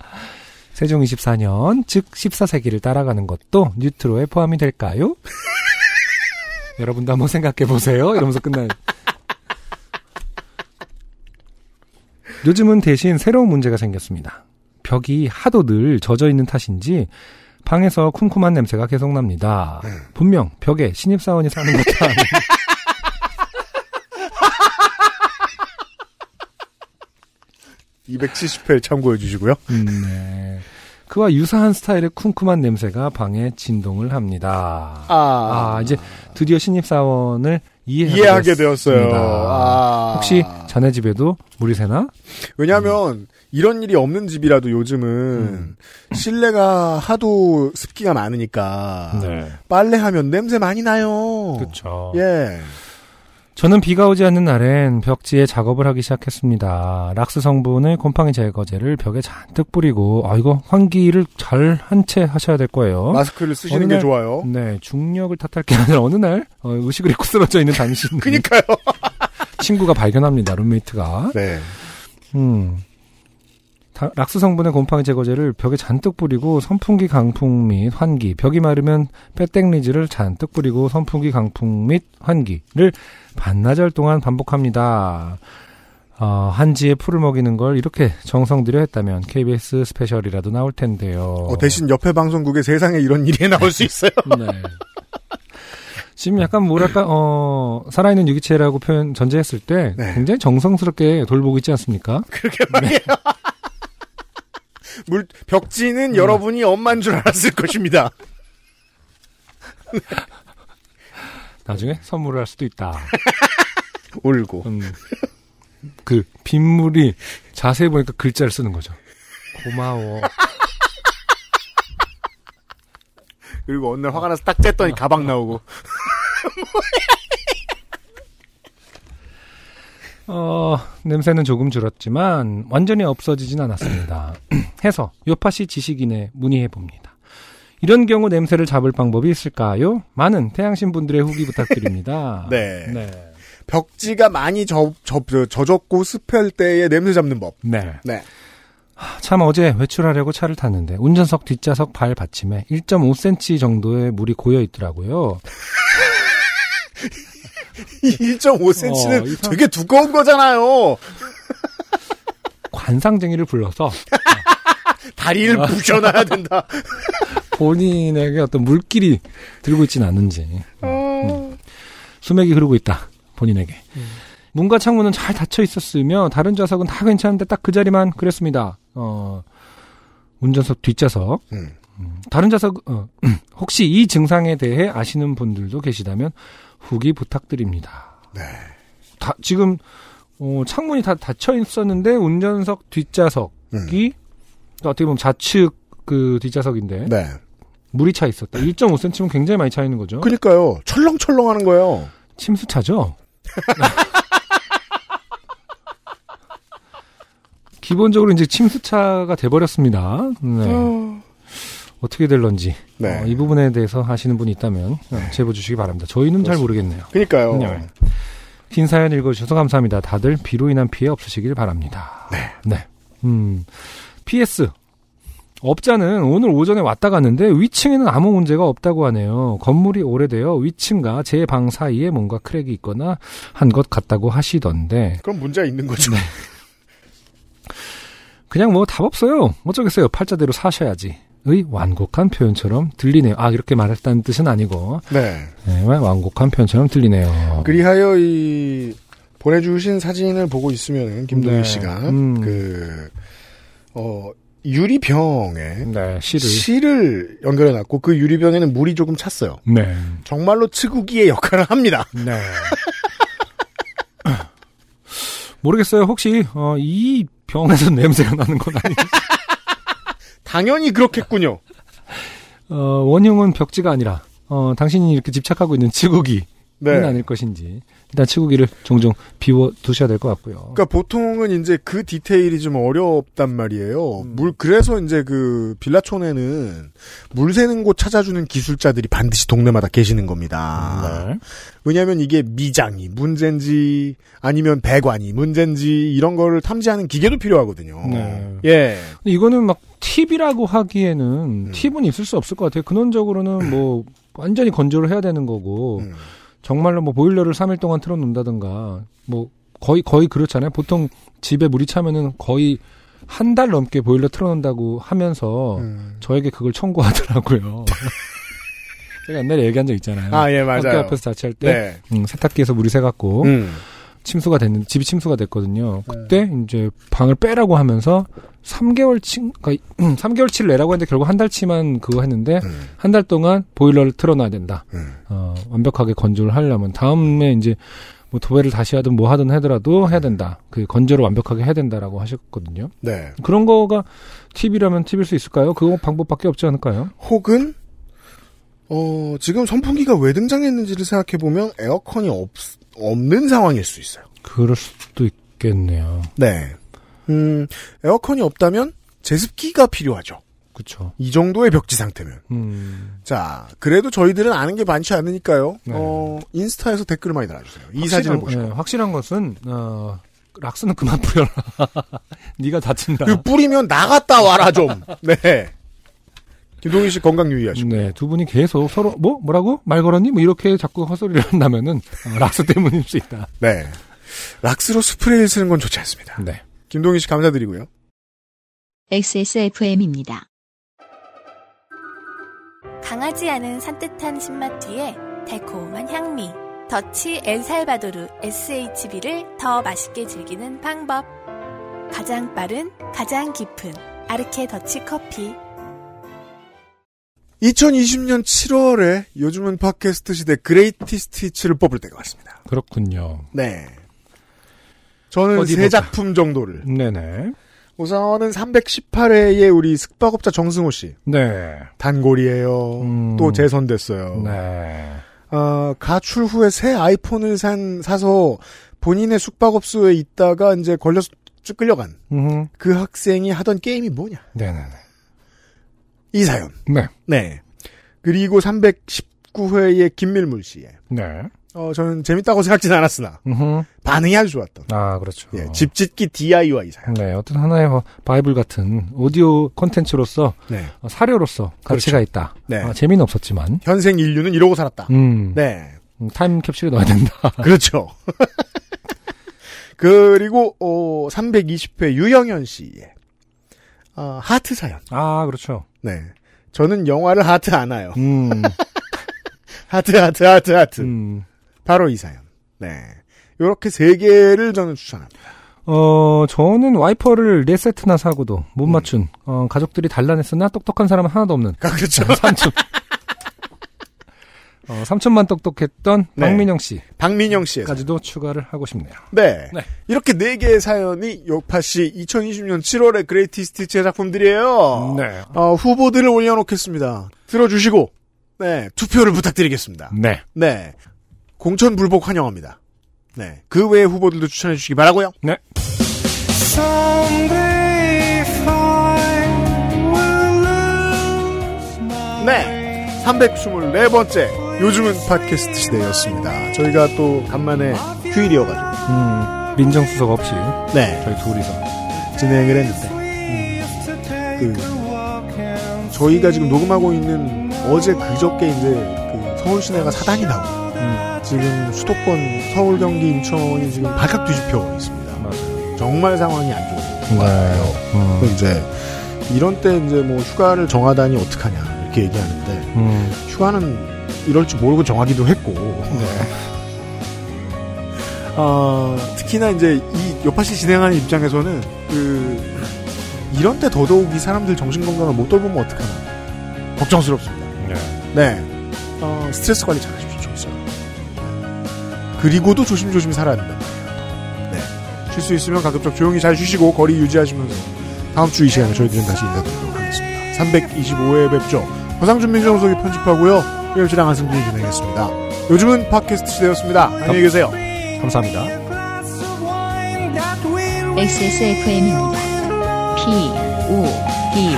세종 24년, 즉 14세기를 따라가는 것도 뉴트로에 포함이 될까요? 여러분도 한번 생각해 보세요. 이러면서 끝나요. 요즘은 대신 새로운 문제가 생겼습니다. 벽이 하도 늘 젖어 있는 탓인지 방에서 쿰쿰한 냄새가 계속 납니다. 분명 벽에 신입사원이 사는 것도 아니 고 270회 참고해 주시고요. 음, 네. 그와 유사한 스타일의 쿰쿰한 냄새가 방에 진동을 합니다. 아, 아, 이제 드디어 신입사원을 이해하게. 되었어요. 아. 혹시 자네 집에도 물이 새나? 왜냐하면 이런 일이 없는 집이라도 요즘은 음. 실내가 하도 습기가 많으니까 네. 빨래하면 냄새 많이 나요. 그렇죠. 예. 저는 비가 오지 않는 날엔 벽지에 작업을 하기 시작했습니다. 락스 성분의 곰팡이 제거제를 벽에 잔뜩 뿌리고 아 이거 환기를 잘 한 채 하셔야 될 거예요. 마스크를 쓰시는 어느 게 날- 좋아요. 네, 중력을 탓할 게 아니라 어느 날 어, 의식을 잃고 쓰러져 있는 당신 그니까요. 친구가 발견합니다. 룸메이트가. 네. 음. 다- 락스 성분의 곰팡이 제거제를 벽에 잔뜩 뿌리고 선풍기 강풍 및 환기, 벽이 마르면 페땡리즈를 잔뜩 뿌리고 선풍기 강풍 및 환기를 반나절 동안 반복합니다. 어, 한지에 풀을 먹이는 걸 이렇게 정성 들여 했다면 KBS 스페셜이라도 나올 텐데요. 어, 대신 옆에 방송국에 세상에 이런 일이 나올 수 있어요. 네. 지금 약간 뭐랄까 어 살아있는 유기체라고 표현 전제했을 때 네. 굉장히 정성스럽게 돌보고 있지 않습니까? 그렇게 말이에요. 물 벽지는 여러분이 엄마인 줄 알았을 것입니다. 나중에 선물을 할 수도 있다. 울고. 음, 그 빗물이 자세히 보니까 글자를 쓰는 거죠. 고마워. 그리고 어느 날 화가 나서 딱 쬐더니 가방 나오고. 어, 냄새는 조금 줄었지만 완전히 없어지진 않았습니다. 해서 요파시 지식인에 문의해 봅니다. 이런 경우 냄새를 잡을 방법이 있을까요? 많은 태양신 분들의 후기 부탁드립니다. 네. 네. 벽지가 많이 저, 저, 저, 젖었고 습할 때의 냄새 잡는 법. 네. 네. 참 어제 외출하려고 차를 탔는데 운전석 뒷좌석 발 받침에 1.5cm 정도의 물이 고여 있더라고요. 1.5cm는 어, 되게 두꺼운 거잖아요. 관상쟁이를 불러서 다리를 아. 부셔놔야 된다. 본인에게 어떤 물길이 들고 있지는 않은지 음. 수맥이 흐르고 있다 본인에게 문과 창문은 잘 닫혀 있었으며 다른 좌석은 다 괜찮은데 딱 그 자리만 그랬습니다 어 운전석 뒷좌석 음. 음, 다른 좌석 어, 혹시 이 증상에 대해 아시는 분들도 계시다면 후기 부탁드립니다 네. 다, 지금 어, 창문이 다 닫혀 있었는데 운전석 뒷좌석이 음. 어떻게 보면 좌측 그 뒷좌석인데 네. 물이 차 있었다. 1.5cm면 굉장히 많이 차 있는 거죠. 그니까요. 철렁철렁 하는 거예요. 침수차죠. 기본적으로 이제 침수차가 돼버렸습니다. 네. 어 떻게 될런지 네. 어, 이 부분에 대해서 하시는 분이 있다면 어, 제보 주시기 바랍니다. 저희는 잘 모르겠네요. 그니까요. 네. 긴 사연 읽어주셔서 감사합니다. 다들 비로 인한 피해 없으시길 바랍니다. 네. 음. PS. 업자는 오늘 오전에 왔다 갔는데 위층에는 아무 문제가 없다고 하네요. 건물이 오래되어 위층과 제 방 사이에 뭔가 크랙이 있거나 한 것 같다고 하시던데 그럼 문제가 있는 거죠. 그냥 뭐 답 없어요. 어쩌겠어요. 팔자대로 사셔야지. 의 완곡한 표현처럼 들리네요. 아 이렇게 말했다는 뜻은 아니고 네. 네, 완곡한 표현처럼 들리네요. 그리하여 이 보내주신 사진을 보고 있으면 김동희 네. 씨가 음. 그 어, 유리병에 네, 시를. 실을 연결해 놨고 그 유리병에는 물이 조금 찼어요. 네. 정말로 치구기의 역할을 합니다. 네. 모르겠어요. 혹시 어, 이 병에서 냄새가 나는 건 아니? 당연히 그렇겠군요. 어, 원흉은 벽지가 아니라 어, 당신이 이렇게 집착하고 있는 치구기는 네. 아닐 것인지 일단 치구기를 종종 비워 두셔야 될 것 같고요. 그러니까 보통은 이제 그 디테일이 좀 어렵단 말이에요. 음. 물 그래서 이제 그 빌라촌에는 물 새는 곳 찾아주는 기술자들이 반드시 동네마다 계시는 겁니다. 네. 왜냐하면 이게 미장이 문제인지 아니면 배관이 문제인지 이런 거를 탐지하는 기계도 필요하거든요. 네. 예. 이거는 막 팁이라고 하기에는 음. 팁은 있을 수 없을 것 같아요. 근원적으로는 뭐 완전히 건조를 해야 되는 거고 음. 정말로 뭐 보일러를 3일 동안 틀어놓는다든가 뭐 거의 거의 그렇잖아요. 보통 집에 물이 차면은 거의 한 달 넘게 보일러 틀어놓는다고 하면서 음. 저에게 그걸 청구하더라고요. 제가 옛날에 얘기한 적 있잖아요. 아, 예, 학교 맞아요. 앞에서 자취할 때 네. 음, 세탁기에서 물이 새갖고 음. 침수가 됐는 집이 침수가 됐거든요. 그때 이제 방을 빼라고 하면서 3개월 치 그러니까 3개월 치를 내라고 했는데 결국 한 달치만 그거 했는데 음. 한달 동안 보일러를 틀어놔야 된다. 음. 어, 완벽하게 건조를 하려면 다음에 이제 뭐 도배를 다시 하든 뭐 하든 하더라도 해야 된다. 그 건조를 완벽하게 해야 된다라고 하셨거든요. 네. 그런 거가 팁이라면 팁일 수 있을까요? 그거 방법밖에 없지 않을까요? 혹은 어, 지금 선풍기가 왜 등장했는지를 생각해 보면 에어컨이 없 없는 상황일 수 있어요. 그럴 수도 있겠네요. 네. 음, 에어컨이 없다면 제습기가 필요하죠. 그렇죠. 이 정도의 벽지 상태면. 음. 자, 그래도 저희들은 아는 게 많지 않으니까요. 네. 어, 인스타에서 댓글을 많이 달아주세요. 이 확실한- 사진을 보시고. 예, 확실한 것은 어, 락스는 그만 뿌려라. 네가 다친다. 그 뿌리면 나갔다 와라 좀. 네. 김동희 씨 건강 유의하시고. 네, 두 분이 계속 서로 뭐 뭐라고 말 걸었니? 뭐 이렇게 자꾸 헛소리를 한다면은 어, 락스 때문일 수 있다. 네. 락스로 스프레이를 쓰는 건 좋지 않습니다. 네. 김동희 씨 감사드리고요. XSFM입니다. 강하지 않은 산뜻한 신맛 뒤에 달콤한 향미. 더치 엘살바도르 SHB를 더 맛있게 즐기는 방법. 가장 빠른, 가장 깊은 아르케 더치 커피. 2020년 7월에 요즘은 팟캐스트 시대 greatest hits를 뽑을 때가 왔습니다. 그렇군요. 네. 저는 세 보자. 작품 정도를. 네네. 우선은 318회에 우리 숙박업자 정승호 씨. 네. 단골이에요. 음. 또 재선됐어요. 네. 어, 가출 후에 새 아이폰을 산, 사서 본인의 숙박업소에 있다가 이제 걸려서 쭉 끌려간 음. 그 학생이 하던 게임이 뭐냐. 네네네. 이 사연. 네. 네. 그리고 319회의 김밀물 씨의. 네. 어, 저는 재밌다고 생각진 않았으나 음. 반응이 아주 좋았던. 아 그렇죠. 예, 집 짓기 DIY 사연. 네, 어떤 하나의 뭐 바이블 같은 오디오 콘텐츠로서 네. 어, 사료로서 가치가 있다. 네. 아, 재미는 없었지만, 현생 인류는 이러고 살았다. 음, 네. 음, 타임 캡슐에 넣어야 된다. 그렇죠. 그리고 어, 320회 유영현 씨의 어, 하트 사연. 아, 그렇죠. 네. 저는 영화를 하트 안 해요. 음, 하트 하트 하트 하트. 음. 바로 이 사연. 네. 요렇게 세 개를 저는 추천합니다. 어, 저는 와이퍼를 네 세트나 사고도 못 맞춘, 어, 가족들이 단란했으나 똑똑한 사람은 하나도 없는 아, 그렇죠. 삼촌. 어, 삼촌만 똑똑했던 네. 박민영 씨까지도 박민영 사연. 추가를 하고 싶네요. 네. 네. 이렇게 네 개의 사연이 요파시 2020년 7월의 그레이티스티치의 작품들이에요. 네. 어, 후보들을 올려놓겠습니다. 들어주시고, 네, 투표를 부탁드리겠습니다. 네. 네. 공천 불복 환영합니다. 네. 그 외의 후보들도 추천해 주시기 바라고요 네. 네. 324번째 요즘은 팟캐스트 시대였습니다. 저희가 또 간만에 휴일이어가지고, 음, 민정수석 없이 네. 저희 둘이서. 진행을 했는데, 그, 저희가 지금 녹음하고 있는 어제 그저께 이제 그 서울 시내가 사단이 나고, 음, 지금 수도권 서울, 경기, 인천이 지금 발칵 뒤집혀 있습니다. 맞아요. 정말 상황이 안 좋아요. 것 같아요. 음. 그 이제 이런 때 이제 뭐 휴가를 정하다니 어떡하냐 이렇게 얘기하는데 음. 휴가는 이럴 줄 모르고 정하기도 했고 네. 어, 특히나 이제 이 요파시 진행하는 입장에서는 그 이런 때 더더욱 이 사람들 정신 건강을 못 돌보면 어떡하나 걱정스럽습니다. 네. 네, 어, 스트레스 관리 잘하십시오, 좋습니다. 그리고도 조심조심 살아야 된다. 네, 쉴 수 있으면 가급적 조용히 잘 쉬시고 거리 유지하시면서 다음 주 이 시간에 저희들은 다시 인사드리도록 하겠습니다. 325회 뵙죠. 허상준 민정수석이 편집하고요. 유엠씨랑 한승준이 진행했습니다. 요즘은 팟캐스트 시대였습니다. 안녕히 계세요. 감사합니다. XSFM입니다. P, O, D, E,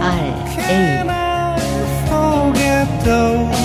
R, A. forget those